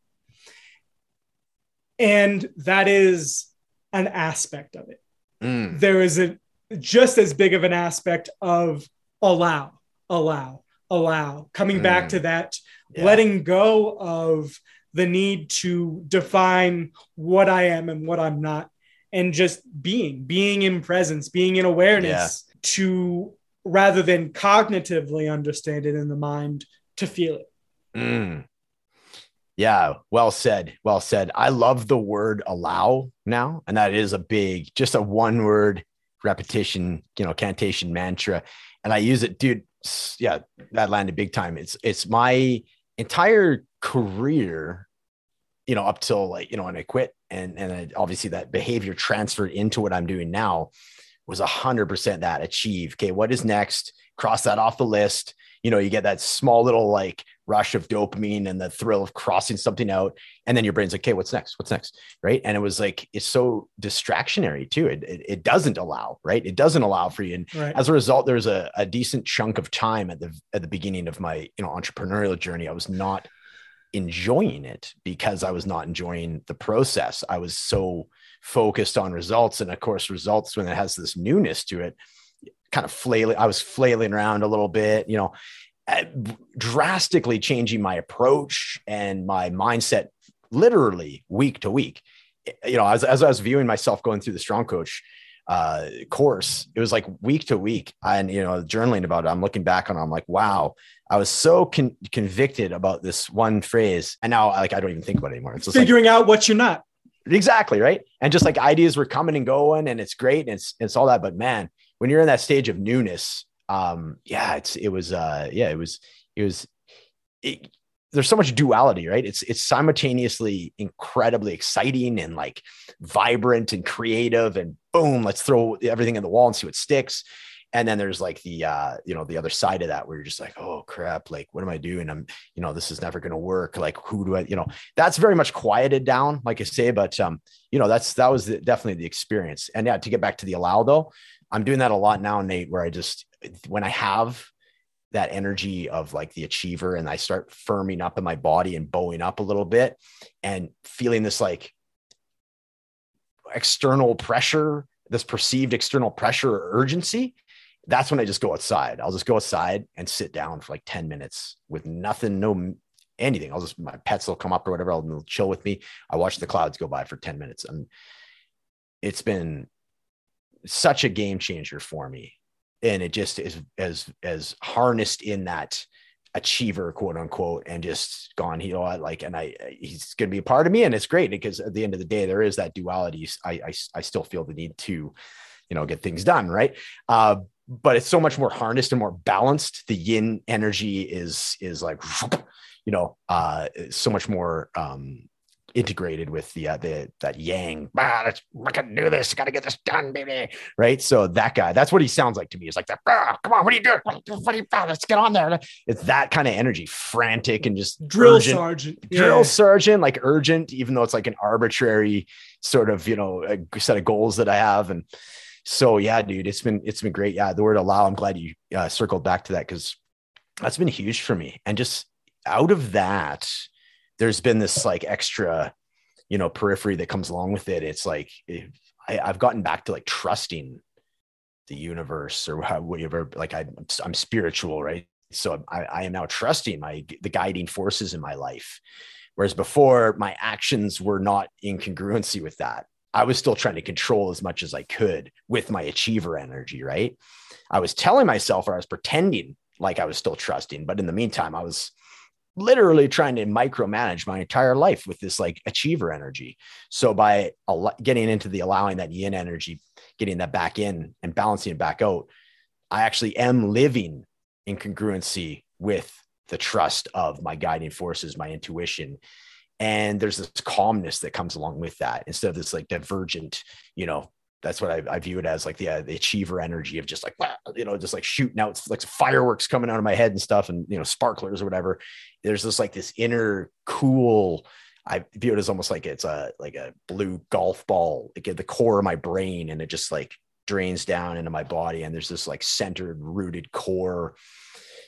And that is an aspect of it. Mm. There is a just as big of an aspect of allow, allow, allow, coming mm. back to that yeah. letting go of the need to define what I am and what I'm not, and just being, being in presence, being in awareness yeah. to rather than cognitively understand it in the mind to feel it. Mm. Yeah, well said. Well said. I love the word allow now. And that is a big, just a one word repetition, you know, cantation mantra. And I use it, dude. Yeah, that landed big time. It's it's my entire career, you know, up till like, you know, when I quit and, and I, obviously that behavior transferred into what I'm doing now was a hundred percent that achieve. Okay. What is next? Cross that off the list. You know, you get that small little like rush of dopamine and the thrill of crossing something out. And then your brain's like, okay, what's next? What's next? Right. And it was like, it's so distractionary too. It, it, it doesn't allow, right. It doesn't allow for you. And right. as a result, there's a, a decent chunk of time at the, at the beginning of my, you know, entrepreneurial journey. I was not enjoying it because I was not enjoying the process. I was so focused on results. And of course, results when it has this newness to it, kind of flailing, I was flailing around a little bit, you know, drastically changing my approach and my mindset literally week to week. You know, as, as I was viewing myself going through the strong coach uh, course, it was like week to week. And, you know, journaling about it, I'm looking back on it, I'm like, wow, I was so con- convicted about this one phrase. And now, like, I don't even think about it anymore. It's figuring like, out what you're not. Exactly. Right. And just like ideas were coming and going, and it's great. And it's, it's all that. But man, when you're in that stage of newness, um yeah it's it was uh yeah it was it was it, there's so much duality right? It's it's simultaneously incredibly exciting and like vibrant and creative and boom let's throw everything in the wall and see what sticks. And then there's like the uh you know the other side of that where you're just like oh crap like what am i doing? I'm you know this is never going to work. Like who do i you know that's very much quieted down like i say but um you know that's that was the, definitely the experience. And yeah to get back to the allow though i'm doing that a lot now nate where i just when I have that energy of like the achiever and I start firming up in my body and bowing up a little bit and feeling this like external pressure this perceived external pressure or urgency, that's when I just go outside. I'll just go outside and sit down for like 10 minutes with nothing, no anything. I'll just, my pets will come up or whatever. I'll chill with me. I watch the clouds go by for 10 minutes. And it's been such a game changer for me. And it just is as, as harnessed in that achiever, quote unquote, and just gone, you know like, and I, he's going to be a part of me. And it's great because at the end of the day, there is that duality. I, I, I still feel the need to, you know, get things done. Right. Uh, but it's so much more harnessed and more balanced. The yin energy is is like, you know, uh, so much more um, integrated with the uh, the that yang. Ah, let's I can do this. Got to get this done, baby. Right. So that guy, that's what he sounds like to me. It's like that. Ah, come on, what are you doing? What are you? Ah, let's get on there. It's that kind of energy, frantic and just drill urgent, sergeant, drill yeah. sergeant, like urgent, even though it's like an arbitrary sort of you know a set of goals that I have and so yeah, dude, it's been it's been great. Yeah, the word allow. I'm glad you uh, circled back to that because that's been huge for me. And just out of that, there's been this like extra, you know, periphery that comes along with it. It's like it, I, I've gotten back to like trusting the universe or whatever. Like I, I'm spiritual, right? So I, I am now trusting my the guiding forces in my life. Whereas before, my actions were not in congruency with that. I was still trying to control as much as I could with my achiever energy, right? I was telling myself or I was pretending like I was still trusting, but in the meantime, I was literally trying to micromanage my entire life with this like achiever energy. So by al- getting into the allowing that yin energy, getting that back in and balancing it back out, I actually am living in congruency with the trust of my guiding forces, my intuition, and there's this calmness that comes along with that instead of this like divergent you know that's what I, I view it as like the, uh, the achiever energy of just like you know just like shooting out like fireworks coming out of my head and stuff and you know sparklers or whatever. There's this like this inner cool I view it as almost like it's a like a blue golf ball like at the core of my brain and it just like drains down into my body and there's this like centered rooted core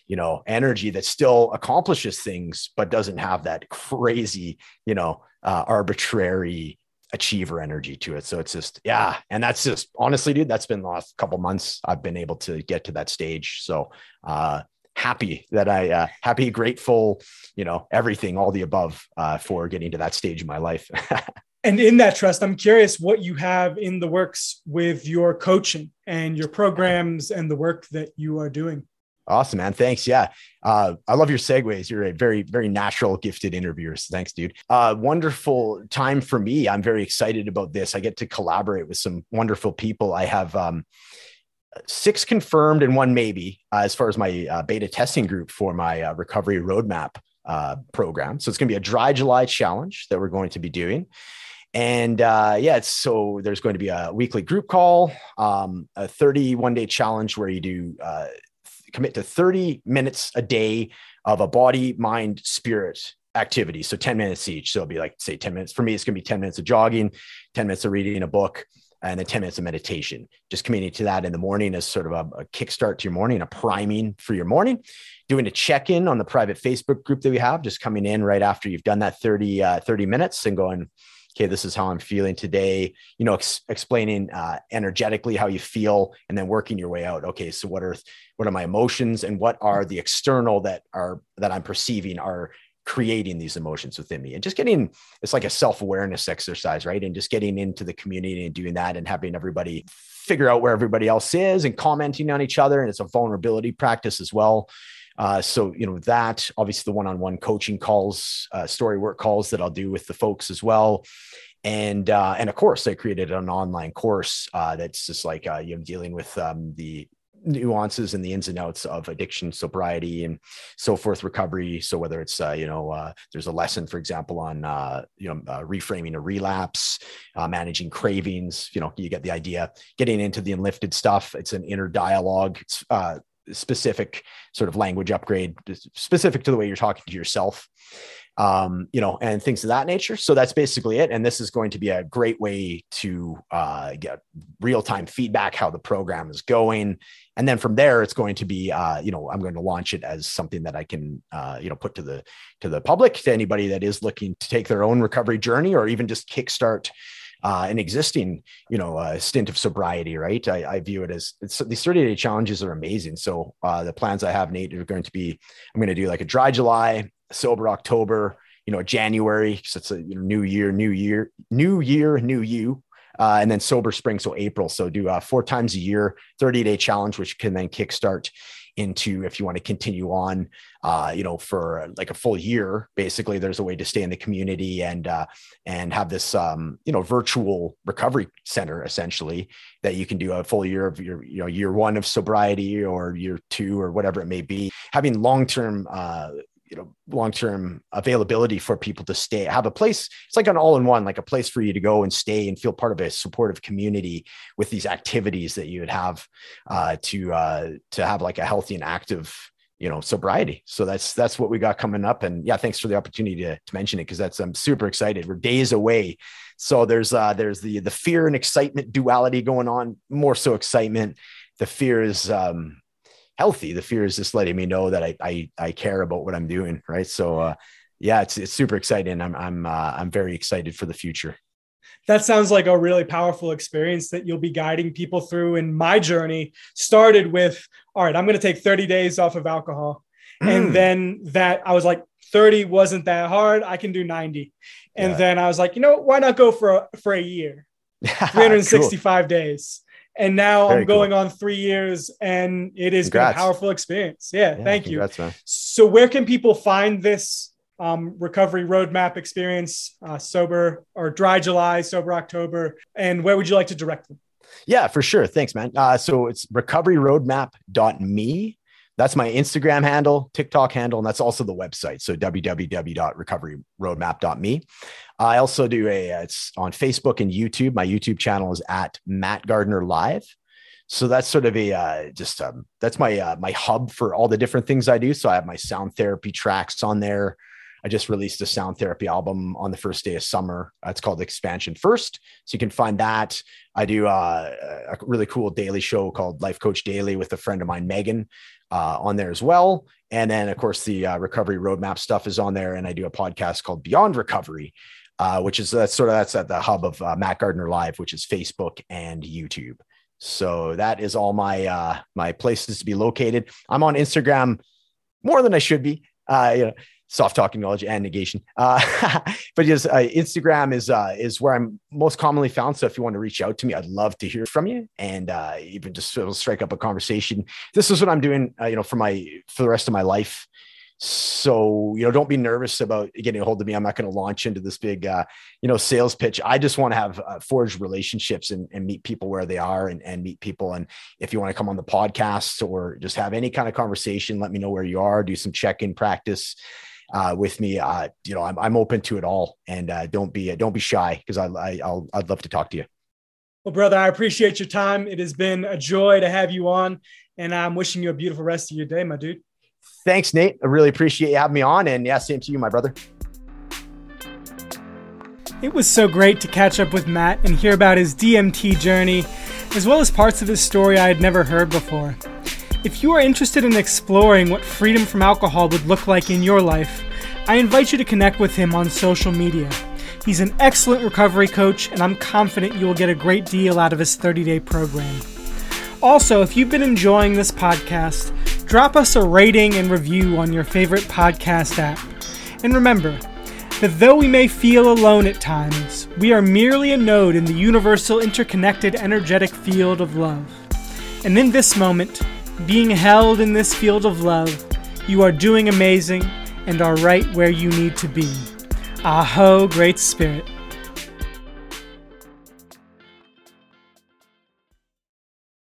you know, energy that still accomplishes things, but doesn't have that crazy, you know, uh, arbitrary achiever energy to it. So it's just, yeah. And that's just honestly, dude, that's been the last couple months I've been able to get to that stage. So, uh, happy that I, uh, happy, grateful, you know, everything, all the above, uh, for getting to that stage in my life. and in that trust, I'm curious what you have in the works with your coaching and your programs and the work that you are doing. Awesome, man. Thanks. Yeah. Uh, I love your segues. You're a very, very natural, gifted interviewer. So thanks, dude. Uh, wonderful time for me. I'm very excited about this. I get to collaborate with some wonderful people. I have um, six confirmed and one maybe uh, as far as my uh, beta testing group for my uh, recovery roadmap uh, program. So it's going to be a dry July challenge that we're going to be doing. And uh, yeah, so there's going to be a weekly group call, um, a 31 day challenge where you do uh, commit to 30 minutes a day of a body, mind, spirit activity. So 10 minutes each. So it'll be like, say, 10 minutes. For me, it's going to be 10 minutes of jogging, 10 minutes of reading a book, and then 10 minutes of meditation. Just committing to that in the morning as sort of a, a kickstart to your morning, a priming for your morning. Doing a check in on the private Facebook group that we have, just coming in right after you've done that 30, uh, 30 minutes and going, okay, this is how I'm feeling today, you know, ex- explaining uh, energetically how you feel and then working your way out. Okay, so what are what are my emotions and what are the external that are that I'm perceiving are creating these emotions within me. And just getting it's like a self-awareness exercise right? And just getting into the community and doing that and having everybody figure out where everybody else is and commenting on each other. And it's a vulnerability practice as well. Uh, so you know that obviously the one-on-one coaching calls, uh, story work calls that I'll do with the folks as well, and uh, and of course I created an online course uh, that's just like uh, you know dealing with um, the nuances and the ins and outs of addiction, sobriety, and so forth, recovery. So whether it's uh, you know uh, there's a lesson, for example, on uh, you know uh, reframing a relapse, uh, managing cravings. You know, you get the idea. Getting into the enlifted stuff. It's an inner dialogue. It's uh, specific sort of language upgrade specific to the way you're talking to yourself um, you know and things of that nature so that's basically it and this is going to be a great way to uh, get real-time feedback how the program is going and then from there it's going to be uh, you know i'm going to launch it as something that i can uh, you know put to the to the public to anybody that is looking to take their own recovery journey or even just kickstart uh, an existing, you know, uh, stint of sobriety, right? I, I view it as these 30 day challenges are amazing. So uh, the plans I have, Nate, are going to be, I'm going to do like a dry July, sober October, you know, January, because it's a you know, new year, new year, new year, new you. Uh, and then sober spring, so April. So do uh, four times a year, 30 day challenge, which can then kickstart into if you want to continue on uh, you know for like a full year basically there's a way to stay in the community and uh, and have this um, you know virtual recovery center essentially that you can do a full year of your you know year one of sobriety or year two or whatever it may be having long-term uh, you know long-term availability for people to stay have a place it's like an all-in-one like a place for you to go and stay and feel part of a supportive community with these activities that you would have uh, to uh, to have like a healthy and active you know sobriety. So that's that's what we got coming up. And yeah thanks for the opportunity to, to mention it because that's i'm super excited. We're days away. So there's uh there's the the fear and excitement duality going on more so excitement. The fear is um healthy. The fear is just letting me know that I I, I care about what I'm doing. Right. So uh, yeah, it's it's super exciting. I'm I'm uh, I'm very excited for the future. That sounds like a really powerful experience that you'll be guiding people through. And my journey started with, all right, I'm going to take 30 days off of alcohol. And then that I was like, 30 wasn't that hard. I can do 90. And yeah. then I was like, you know, why not go for a, for a year? 365 cool. days and now Very I'm going cool. on three years, and it has congrats. been a powerful experience. Yeah, yeah thank congrats, you. Man. So, where can people find this um, recovery roadmap experience, uh, sober or dry July, sober October, and where would you like to direct them? Yeah, for sure. Thanks, man. Uh, so it's recoveryroadmap.me. That's my Instagram handle, TikTok handle, and that's also the website. So www.recoveryroadmap.me. I also do a, it's on Facebook and YouTube. My YouTube channel is at Matt Gardiner Live. So that's sort of a uh, just um, that's my uh, my hub for all the different things I do. So I have my sound therapy tracks on there. I just released a sound therapy album on the first day of summer. Uh, it's called Expansion First. So you can find that. I do uh, a really cool daily show called Life Coach Daily with a friend of mine, Megan, uh, on there as well. And then, of course, the uh, recovery roadmap stuff is on there. And I do a podcast called Beyond Recovery, uh, which is that's sort of that's at the hub of uh, Matt Gardiner Live, which is Facebook and YouTube. So that is all my uh, my places to be located. I'm on Instagram more than I should be. Uh, you know, soft talking knowledge and negation. Uh, but just uh, Instagram is uh, is where I'm most commonly found. So if you want to reach out to me, I'd love to hear from you and uh, even just strike up a conversation. This is what I'm doing, uh, you know, for my for the rest of my life. So, you know, don't be nervous about getting a hold of me. I'm not going to launch into this big, uh, you know, sales pitch. I just want to have uh, forged relationships and, and, meet people where they are and, and meet people. And if you want to come on the podcast or just have any kind of conversation, let me know where you are, do some check in practice uh, with me. Uh, you know, I'm, I'm open to it all and uh, don't be, don't be shy because I, I, I'll, I'd love to talk to you. Well, brother, I appreciate your time. It has been a joy to have you on and I'm wishing you a beautiful rest of your day, my dude. Thanks, Nate. I really appreciate you having me on. And yeah, same to you, my brother. It was so great to catch up with Matt and hear about his DMT journey, as well as parts of his story I had never heard before. If you are interested in exploring what freedom from alcohol would look like in your life, I invite you to connect with him on social media. He's an excellent recovery coach, and I'm confident you will get a great deal out of his 30 day program. Also, if you've been enjoying this podcast, drop us a rating and review on your favorite podcast app. And remember that though we may feel alone at times, we are merely a node in the universal interconnected energetic field of love. And in this moment, being held in this field of love, you are doing amazing and are right where you need to be. Aho, Great Spirit.